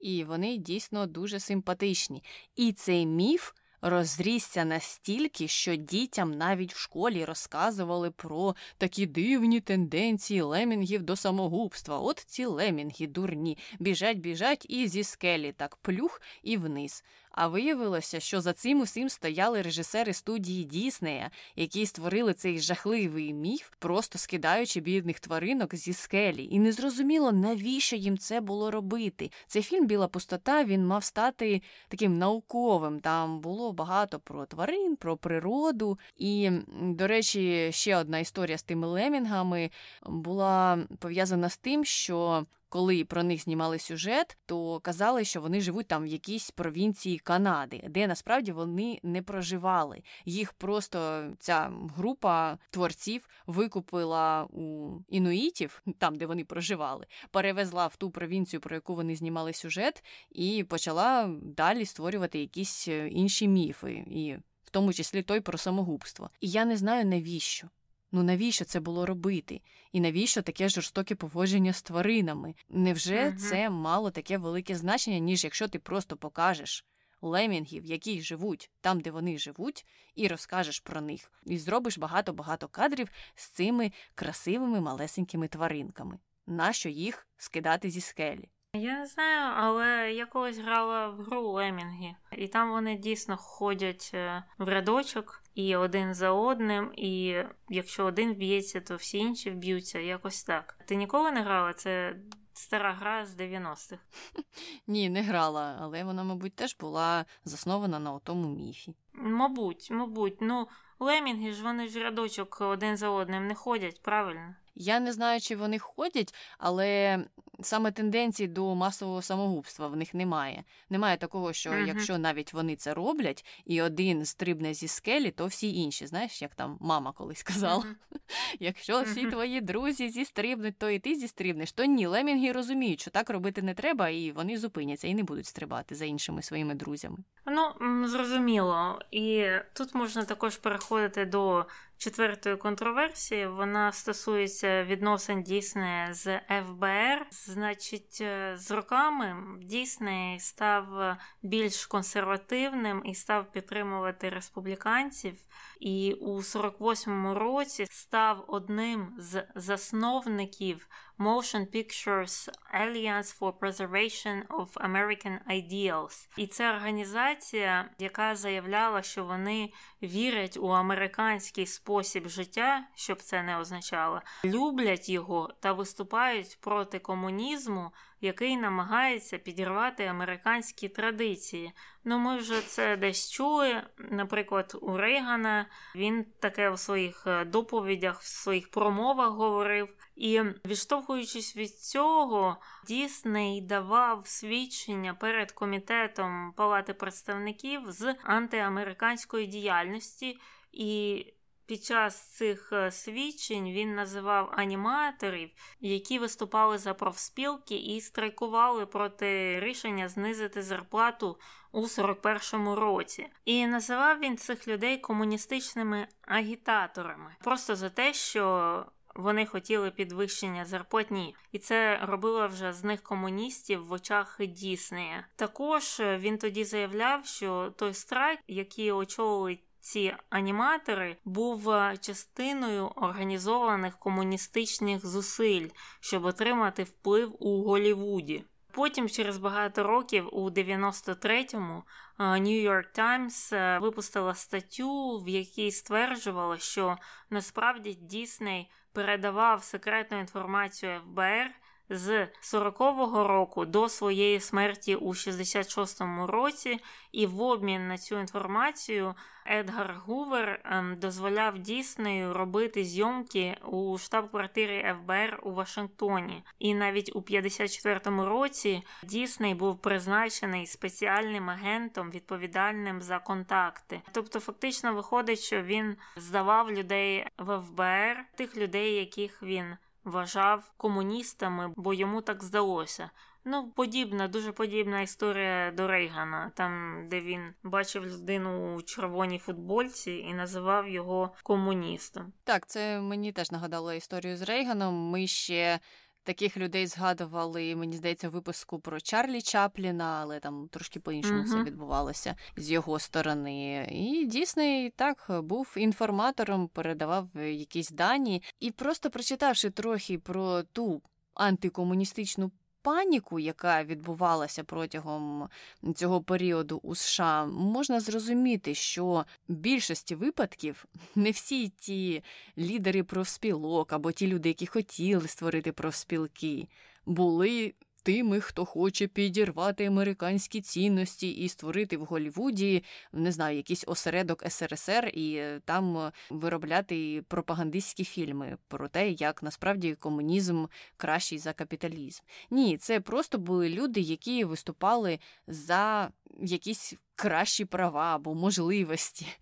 І вони дійсно дуже симпатичні. І цей міф розрісся настільки, що дітям навіть в школі розказували про такі дивні тенденції лемінгів до самогубства. От ці лемінги дурні, біжать, біжать і зі скелі так плюх і вниз. А виявилося, що за цим усім стояли режисери студії Діснея, які створили цей жахливий міф, просто скидаючи бідних тваринок зі скелі. І незрозуміло, навіщо їм це було робити. Цей фільм Біла пустота він мав стати таким науковим. Там було багато про тварин, про природу. І, до речі, ще одна історія з тими лемінгами була пов'язана з тим, що коли про них знімали сюжет, то казали, що вони живуть там в якійсь провінції Канади, де насправді вони не проживали. Їх просто ця група творців викупила у інуїтів, там де вони проживали, перевезла в ту провінцію, про яку вони знімали сюжет, і почала далі створювати якісь е, інші міфи, і в тому числі той про самогубство. І я не знаю навіщо. Ну навіщо це було робити? І навіщо таке жорстоке поводження з тваринами? Невже угу. це мало таке велике значення, ніж якщо ти просто покажеш лемінгів, які живуть там, де вони живуть, і розкажеш про них, і зробиш багато-багато кадрів з цими красивими малесенькими тваринками? Нащо їх скидати зі скелі? Я не знаю, але я колись грала в гру Лемінги, і там вони дійсно ходять е, в рядочок і один за одним, і якщо один б'ється, то всі інші вб'ються, якось так. Ти ніколи не грала? Це стара гра з 90-х. <laughs> Ні, не грала, але вона, мабуть, теж була заснована на тому міфі. Мабуть, мабуть, ну лемінги ж вони ж рядочок один за одним не ходять, правильно? Я не знаю, чи вони ходять, але саме тенденції до масового самогубства в них немає. Немає такого, що uh-huh. якщо навіть вони це роблять, і один стрибне зі скелі, то всі інші. Знаєш, як там мама колись казала. Uh-huh. <laughs> Якщо всі твої друзі зістрибнуть, то і ти зістрибнеш, то ні, лемінги розуміють, що так робити не треба, і вони зупиняться і не будуть стрибати за іншими своїми друзями. Ну зрозуміло, і тут можна також переходити до четвертої контроверсії. Вона стосується відносин Діснея з ФБР. Значить, е, з роками Дісней став більш консервативним і став підтримувати республіканців. І у 48-му році став одним з засновників Motion Pictures Alliance for Preservation of American Ideals. І це організація, яка заявляла, що вони вірять у американський спосіб життя, щоб це не означало, люблять його та виступають проти комунізму, який намагається підірвати американські традиції. Ну, ми вже це десь чули. Наприклад, у Рейгана він таке в своїх е, доповідях, в своїх промовах говорив. І відштовхуючись від цього, Дісней давав свідчення перед комітетом Палати представників з антиамериканської діяльності. І під час цих е, свідчень він називав аніматорів, які виступали за профспілки і страйкували проти рішення знизити зарплату у 41-му році. І називав він цих людей комуністичними агітаторами, просто за те, що. Вони хотіли підвищення зарплатні, і це робило вже з них комуністів в очах Діснея. Також е, він тоді заявляв, що той страйк, який очолили ці аніматори був е, частиною організованих комуністичних зусиль, щоб отримати вплив у Голівуді. Потім, через багато років, у 93-му, е, New York Times е, випустила статтю, в якій стверджувала, що насправді Дісней передавав секретну інформацію ФБР з 40-го року до своєї смерті у 66-му році, і в обмін на цю інформацію Едгар Гувер ем, дозволяв Діснею робити зйомки у штаб-квартирі ФБР у Вашингтоні. І навіть у 54-му році Дісней був призначений спеціальним агентом, відповідальним за контакти. Тобто, фактично виходить, що він здавав людей в ФБР, тих людей, яких він вважав комуністами, бо йому так здалося. Ну, подібна, дуже подібна історія до Рейгана, там, де він бачив людину у червоній футбольці і називав його комуністом. Так, це мені теж нагадало історію з Рейганом. Ми ще Таких людей згадували, мені здається, в випуску про Чарлі Чапліна, але там трошки по-іншому uh-huh. це відбувалося з його сторони. І Дісней так був інформатором, передавав якісь дані. І просто прочитавши трохи про ту антикомуністичну паніку, яка відбувалася протягом цього періоду у США, можна зрозуміти, що в більшості випадків <laughs> не всі ті лідери профспілок або ті люди, які хотіли створити профспілки, були тими, хто хоче підірвати американські цінності і створити в Голлівуді, не знаю, якийсь осередок СРСР і е, там е, виробляти пропагандистські фільми про те, як насправді комунізм кращий за капіталізм. Ні, це просто були люди, які виступали за якісь кращі права або можливості. <laughs>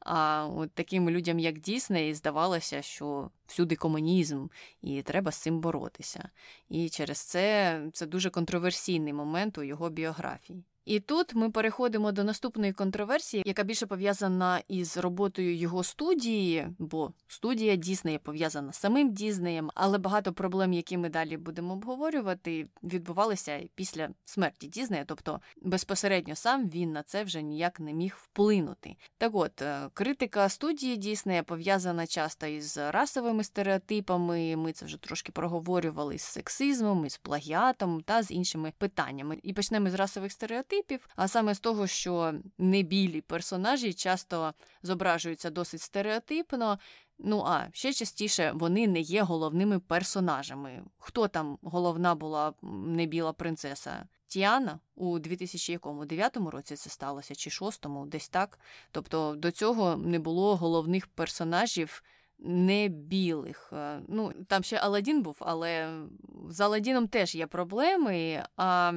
А от таким людям, як Дісней, здавалося, що всюди комунізм, і треба з цим боротися. І через це це дуже контроверсійний момент у його біографії. І тут ми переходимо до наступної контроверсії, яка більше пов'язана із роботою його студії, бо студія Діснея пов'язана з самим Дізнеєм, але багато проблем, які ми далі будемо обговорювати, відбувалися після смерті Дізнея, тобто безпосередньо сам він на це вже ніяк не міг вплинути. Так от е, критика студії Діснея пов'язана часто із расовими стереотипами. Ми це вже трошки проговорювали з сексизмом, із плагіатом та з іншими питаннями. І почнемо з расових стереотипів стереотипів, а саме з того, що небілі персонажі часто зображуються досить стереотипно. Ну а ще частіше вони не є головними персонажами. Хто там головна була небіла принцеса? Тіана у 2009 році це сталося, чи шостому, десь так. Тобто до цього не було головних персонажів не білих. Е, ну, Там ще Аладдін був, але з Аладдіном теж є проблеми. А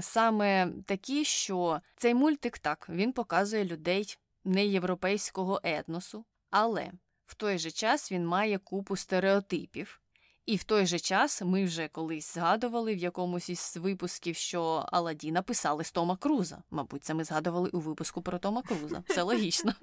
саме такі, що цей мультик так, він показує людей неєвропейського етносу, але в той же час він має купу стереотипів. І в той же час ми вже колись згадували в якомусь із випусків, що Аладдіна писали з Тома Круза. Мабуть, це ми згадували у випуску про Тома Круза. Все логічно.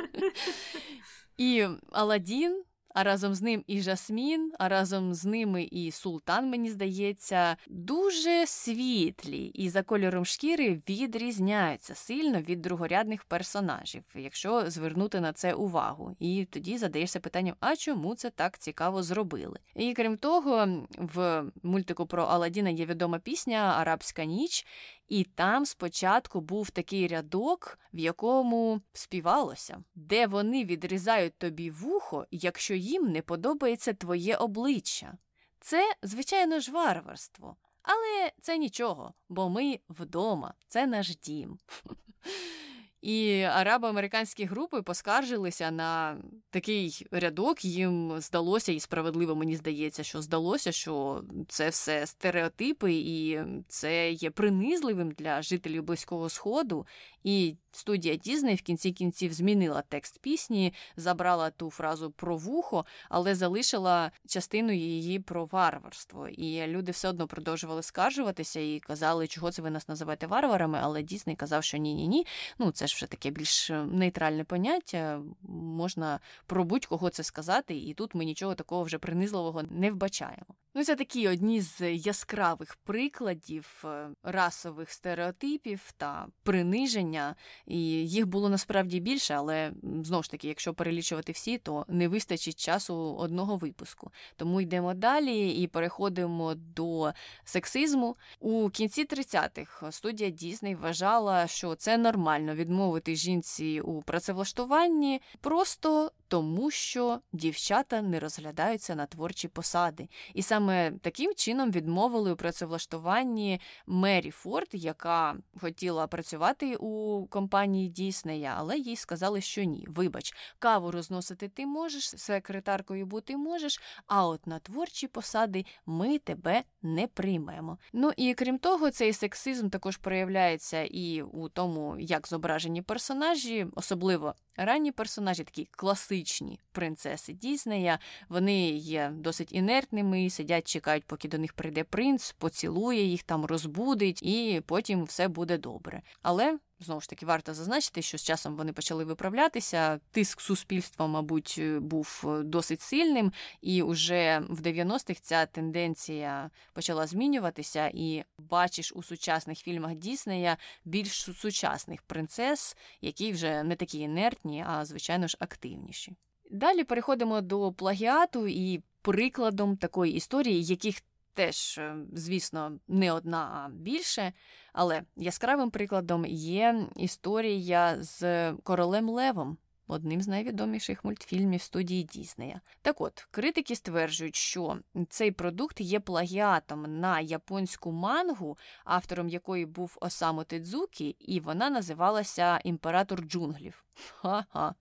<laughs> І Аладдін а разом з ним і Жасмін, а разом з ними і Султан, мені здається, дуже світлі і за кольором шкіри відрізняються сильно від другорядних персонажів, якщо звернути на це увагу. І тоді задаєшся питанням, а чому це так цікаво зробили? І крім того, в мультику про Аладдіна є відома пісня Арабська ніч, і там спочатку був такий рядок, в якому співалося, де вони відрізають тобі вухо, якщо їм не подобається твоє обличчя. Це, звичайно ж, варварство. Але це нічого, бо ми вдома, це наш дім. <laughs> І арабо-американські групи поскаржилися на такий рядок. Їм здалося, і справедливо мені здається, що здалося, що це все стереотипи, і це є принизливим для жителів Близького Сходу. І студія Дізней в кінці кінців змінила текст пісні, забрала ту фразу про вухо, але залишила частину її про варварство. І люди все одно продовжували скаржуватися і казали, чого це ви нас називаєте варварами. Але Дізней казав, що ні-ні ні. Ну це ж вже таке більш нейтральне поняття. Можна про будь-кого це сказати, і тут ми нічого такого вже принизливого не вбачаємо. Ну, це такі одні з яскравих прикладів е, расових стереотипів та приниження, і їх було насправді більше, але знову ж таки, якщо перелічувати всі, то не вистачить часу одного випуску. Тому йдемо далі і переходимо до сексизму. У кінці 30-х студія Дісней вважала, що це нормально відмовити жінці у працевлаштуванні просто тому, що дівчата не розглядаються на творчі посади. І саме таким чином відмовили у працевлаштуванні Мері Форд, яка хотіла працювати у компанії Діснея, але їй сказали, що ні. Вибач, каву розносити ти можеш, секретаркою бути можеш, а от на творчі посади ми тебе не приймемо. Ну і крім того, цей сексизм також проявляється і у тому, як зображені персонажі, особливо ранні персонажі, такі класичні принцеси Діснея, вони є досить інертними, сидять, чекають, поки до них прийде принц, поцілує їх, там розбудить, і потім все буде добре. Але Знову ж таки, варто зазначити, що з часом вони почали виправлятися. Тиск суспільства, мабуть, був е, досить сильним, і вже в 90-х ця тенденція почала змінюватися. І бачиш у сучасних фільмах Діснея більш сучасних принцес, які вже не такі інертні, а звичайно ж активніші. Далі переходимо до плагіату і прикладом такої історії, яких теж, е, звісно, не одна, а більше. Але яскравим прикладом є історія з королем Левом. Одним з найвідоміших мультфільмів студії Діснея. Так от, критики стверджують, що цей продукт є плагіатом на японську мангу, автором якої був Осамо Тедзукі, і вона називалася Імператор джунглів. Ха-ха,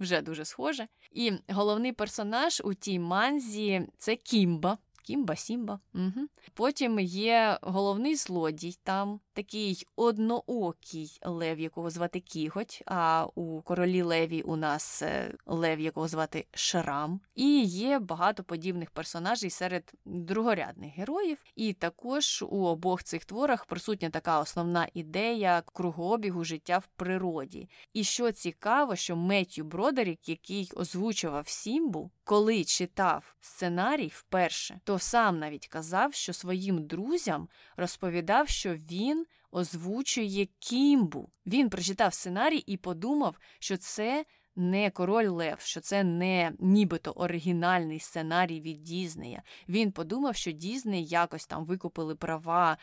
вже дуже схоже. І головний персонаж у тій манзі це Кімба, Кімба, Сімба. Угу. Потім є головний злодій, там такий одноокий лев, якого звати Кіготь. А у королі Леві у нас е, лев, якого звати Шрам. І є багато подібних персонажей серед другорядних героїв. І також у обох цих творах присутня така основна ідея кругообігу життя в природі. І що цікаво, що Меттю Бродерік, який озвучував Сімбу, коли читав сценарій вперше, то сам навіть казав, що своїм друзям розповідав, що він озвучує Кімбу. Він прочитав сценарій і подумав, що це не король Лев, що це не нібито оригінальний сценарій від Дізнея. Він подумав, що Дізней якось там викупили права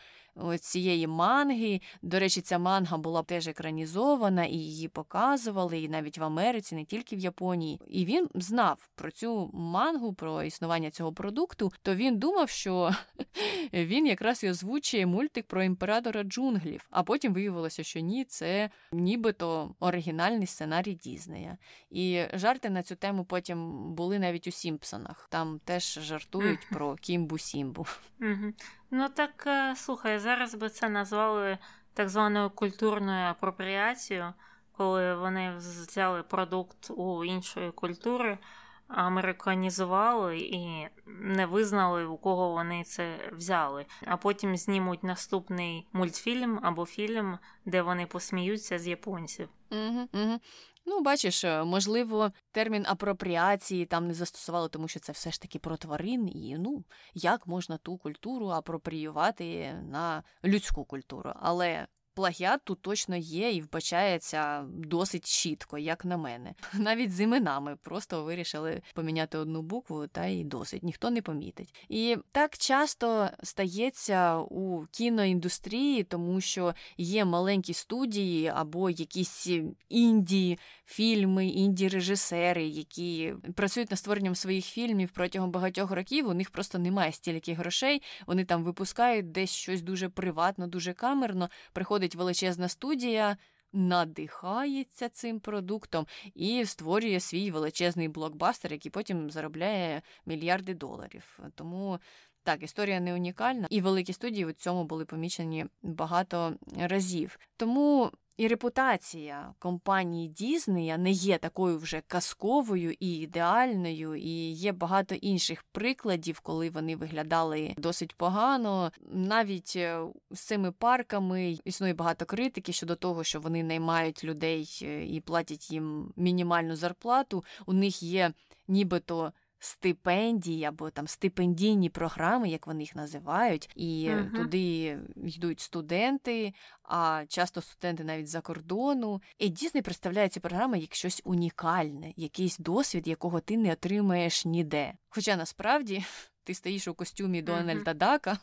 цієї манги. До речі, ця манга була теж екранізована, і її показували, і навіть в Америці, не тільки в Японії. І він знав про цю мангу, про існування цього продукту. То він думав, що <laughs> він якраз і озвучує мультик про імператора джунглів. А потім виявилося, що ні, це нібито оригінальний сценарій Дізнея. І жарти на цю тему потім були навіть у Сімпсонах. Там теж жартують про Кімбу Сімбу. Ну так е, слухай, зараз би це назвали так званою культурною апропріацією, коли вони взяли продукт у іншої культури, американізували і не визнали, у кого вони це взяли. А потім знімуть наступний мультфільм або фільм, де вони посміються з японців. Угу, угу. Ну, бачиш, е, можливо, термін апропріації там не застосували, тому що це все ж таки про тварин, і ну як можна ту культуру апропріювати на людську культуру. Але плагіат тут точно є і вбачається досить чітко, як на мене. <laughs> Навіть з іменами просто вирішили поміняти одну букву, та й досить ніхто не помітить. І так часто стається у кіноіндустрії, тому що є маленькі студії або якісь інді фільми, інді режисери, які працюють над створенням своїх фільмів протягом багатьох років. У них просто немає стільки грошей. Вони там випускають десь щось дуже приватно, дуже камерно. Приходить величезна студія. Надихається цим продуктом і створює свій величезний блокбастер, який потім заробляє мільярди доларів. Тому так, історія не унікальна, і великі студії у цьому були помічені багато разів. Тому і репутація компанії Дізнея не є такою вже казковою і ідеальною, і є багато інших прикладів, коли вони виглядали досить погано. Навіть е, з цими парками існує багато критики щодо того, що вони наймають людей е, і платять їм мінімальну зарплату. У них є нібито стипендії або там стипендійні програми, як вони їх називають, і uh туди йдуть студенти, а часто студенти навіть за кордону. І Дісней представляє ці програми як щось унікальне, якийсь досвід, якого ти не отримаєш ніде. Хоча насправді ти стоїш у костюмі Дональда Дака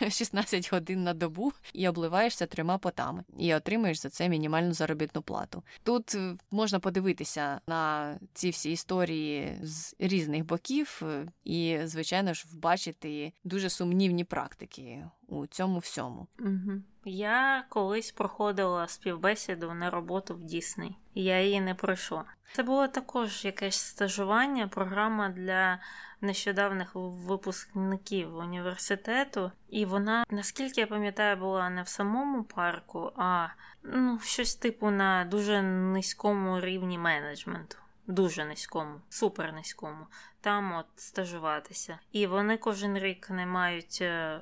<laughs> 16 годин на добу і обливаєшся трьома потами, і отримаєш за це мінімальну заробітну плату. Тут е, можна подивитися на ці всі історії з різних боків, е, і, звичайно ж, вбачити дуже сумнівні практики у цьому всьому. Угу. Я колись проходила співбесіду на роботу в Дісней. Я її не пройшла. Це було також якесь стажування, програма для нещодавних випускників університету, і вона, наскільки я пам'ятаю, була не в самому парку, а ну, щось типу на дуже низькому рівні менеджменту. Дуже низькому, супер низькому, там от стажуватися. І вони кожен рік не мають е,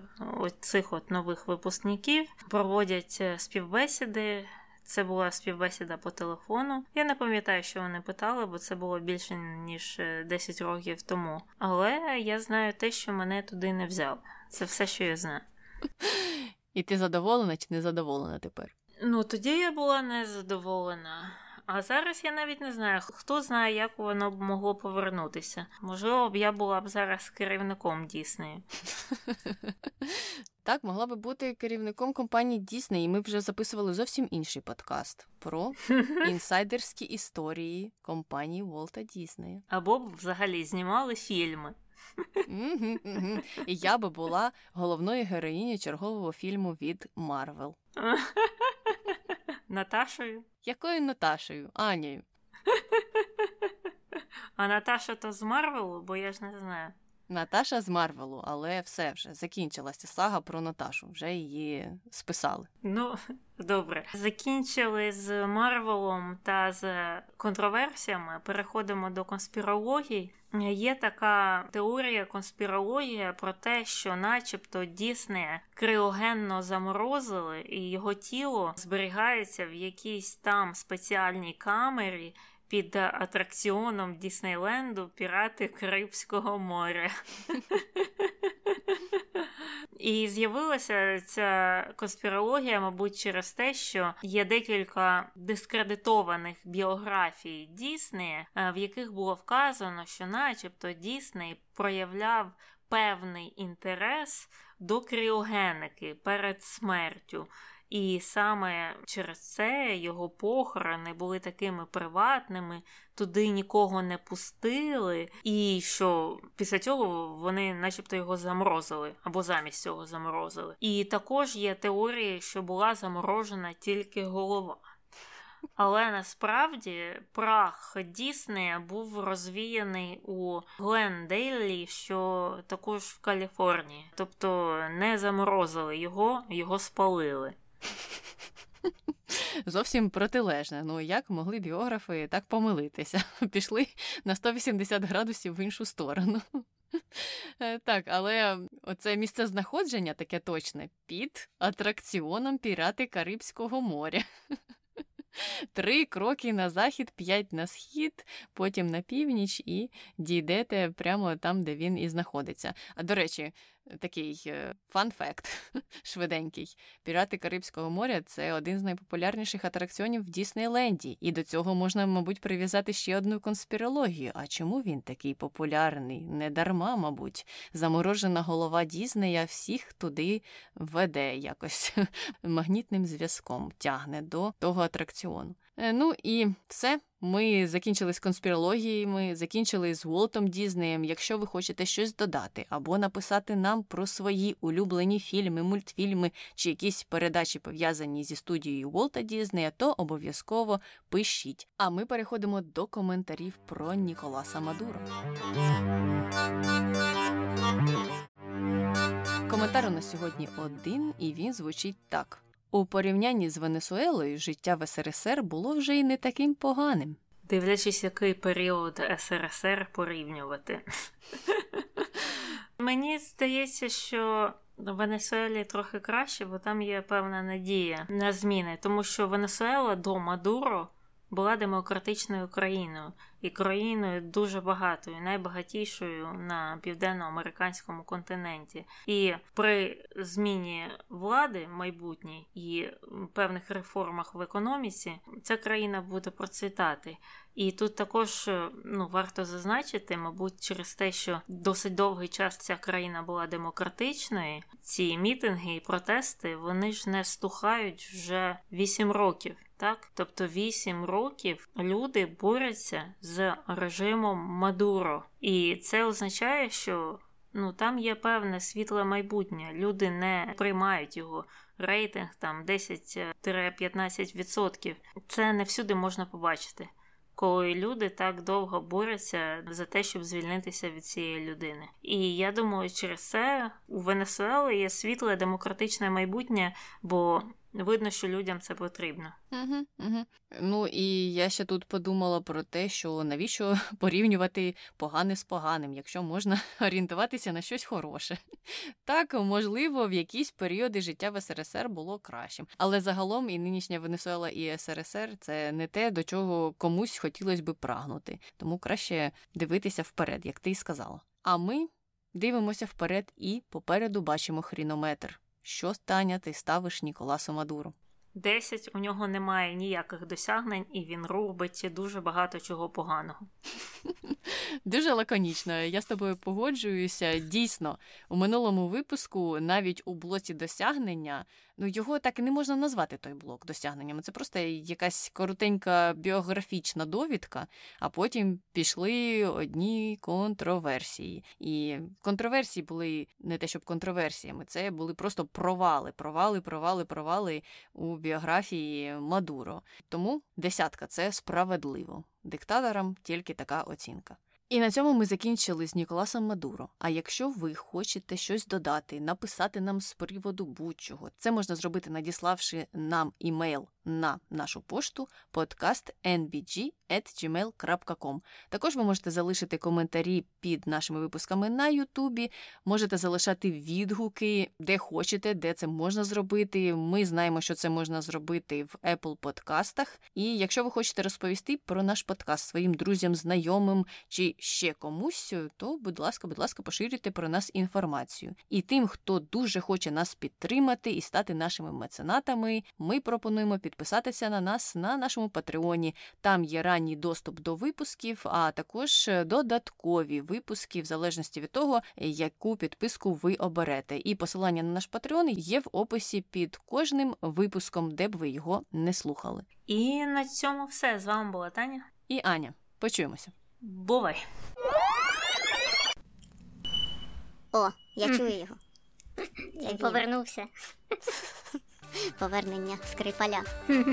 цих от нових випускників, проводять е, співбесіди. Це була співбесіда по телефону. Я не пам'ятаю, що вони питали, бо це було більше ніж 10 е, років тому. Але я знаю те, що мене туди не взяли. Це все, що я знаю. І ти задоволена чи не задоволена тепер? Ну тоді я була незадоволена. А зараз я навіть не знаю, хто знає, як воно б могло повернутися. Можливо, б я була б зараз керівником Діснею. Так, могла би бути керівником компанії Дісней, і ми вже записували зовсім інший подкаст про <laughs> інсайдерські історії компанії Волта Діснея. Або б взагалі знімали фільми. І я би була головною героїнею чергового фільму від Марвел. <laughs> Наташою? Якою Наташею? Анією. <laughs> А Наташа то з Марвелу, бо я ж не знаю. Наташа з Марвелу, але все вже закінчилася сага про Наташу, вже її списали. Ну, <laughs> добре. Закінчили з Марвелом та з контроверсіями. Переходимо до конспірології. Є така теорія конспірологія про те, що, начебто, Дісне криогенно заморозили, і його тіло зберігається в якійсь там спеціальній камері під атракціоном Діснейленду Пірати Карибського моря. І з'явилася ця конспірологія, мабуть, через те, що є декілька дискредитованих біографій Діснея, е, в яких було вказано, що, начебто, Дісней проявляв певний інтерес до кріогеники перед смертю. І саме через це його похорони були такими приватними, туди нікого не пустили, і що після цього вони, начебто, його заморозили або замість цього заморозили. І також є теорії, що була заморожена тільки голова. Але насправді прах Діснея був розвіяний у Глендейлі, що також в Каліфорнії. Тобто не заморозили його, його спалили. <laughs> Зовсім протилежне. Ну як могли біографи так помилитися? <laughs> Пішли на 180 градусів в іншу сторону. <laughs> Е, так, але оце місце знаходження таке точне під атракціоном Пірати Карибського моря. Три кроки на захід, п'ять на схід, потім на північ, і дійдете прямо там, де він і знаходиться. А до речі, такий фан-факт <laughs> швиденький. Пірати Карибського моря це один з найпопулярніших атракціонів в Діснейленді. І до цього можна, мабуть, прив'язати ще одну конспірологію. А чому він такий популярний? Не дарма, мабуть, заморожена голова Дізнея всіх туди веде якось <laughs> магнітним зв'язком, тягне до того атракціону. Е, ну і все. Ми закінчили з конспірологіями, закінчили з Уолтом Дізнеєм. Якщо ви хочете щось додати або написати нам про свої улюблені фільми, мультфільми чи якісь передачі пов'язані зі студією Уолта Дізнея, то обов'язково пишіть. А ми переходимо до коментарів про Ніколаса Мадуро. Коментар у нас сьогодні один, і він звучить так. У порівнянні з Венесуелою життя в СРСР було вже й не таким поганим. Дивлячись, який період СРСР порівнювати. <laughs> Мені здається, що в Венесуелі трохи краще, бо там є певна надія на зміни, тому що Венесуела до Мадуро була демократичною країною і країною дуже багатою, найбагатішою на південноамериканському континенті. І при зміні влади майбутній і певних реформах в економіці ця країна буде процвітати. І тут також ну, варто зазначити, мабуть, через те, що досить довгий час ця країна була демократичною, ці мітинги і протести вони ж не стухають вже 8 років. Так, тобто 8 років люди борються з режимом Мадуро, і це означає, що ну там є певне світле майбутнє. Люди не приймають його. Рейтинг там 10-15%. Це не всюди можна побачити коли люди так довго борються за те, щоб звільнитися від цієї людини. І я думаю, через це у Венесуели є світле демократичне майбутнє, бо видно, що людям це потрібно. Угу, угу. Ну і я ще тут подумала про те, що навіщо <laughs> порівнювати погане з поганим, якщо можна <laughs> орієнтуватися на щось хороше. Так, можливо, в якісь періоди життя в СРСР було кращим. Але загалом і нинішня Венесуела і СРСР це не те, до чого комусь хотілося би прагнути. Тому краще дивитися вперед, як ти й сказала. А ми дивимося вперед і попереду бачимо хрінометр. Що Таня, ти ставиш Ніколасу Мадуру? 10 у нього немає ніяких досягнень, і він робить дуже багато чого поганого. <laughs> Дуже лаконічно. Я з тобою погоджуюся. Дійсно, у минулому випуску, навіть у блоці досягнення, ну його так і не можна назвати той блок досягненнями. Це просто якась коротенька біографічна довідка, а потім пішли одні контроверсії. І контроверсії були не те, щоб контроверсіями, це були просто провали, провали, провали, провали у біографії Мадуро. Тому десятка це справедливо. Диктаторам тільки така оцінка. І на цьому ми закінчили з Ніколасом Мадуро. А якщо ви хочете щось додати, написати нам з приводу будь-чого, це можна зробити, надіславши нам імейл на нашу пошту podcastnbg.gmail.com. Також ви можете залишити коментарі під нашими випусками на Ютубі, можете залишати відгуки, де хочете, де це можна зробити. Ми знаємо, що це можна зробити в Apple подкастах. І якщо ви хочете розповісти про наш подкаст своїм друзям, знайомим чи ще комусь, то, будь ласка, будь ласка, поширюйте про нас інформацію. І тим, хто дуже хоче нас підтримати і стати нашими меценатами, ми пропонуємо підписатися на нас на нашому Патреоні. Там є ранній доступ до випусків, а також додаткові випуски, в залежності від того, яку підписку ви оберете. І посилання на наш Патреон є в описі під кожним випуском, де б ви його не слухали. І на цьому все з вами була Таня і Аня. Почуємося. Бувай. О, я чую його. <clears throat> Він повернувся. <laughs> Повернення Скрипаля. <laughs>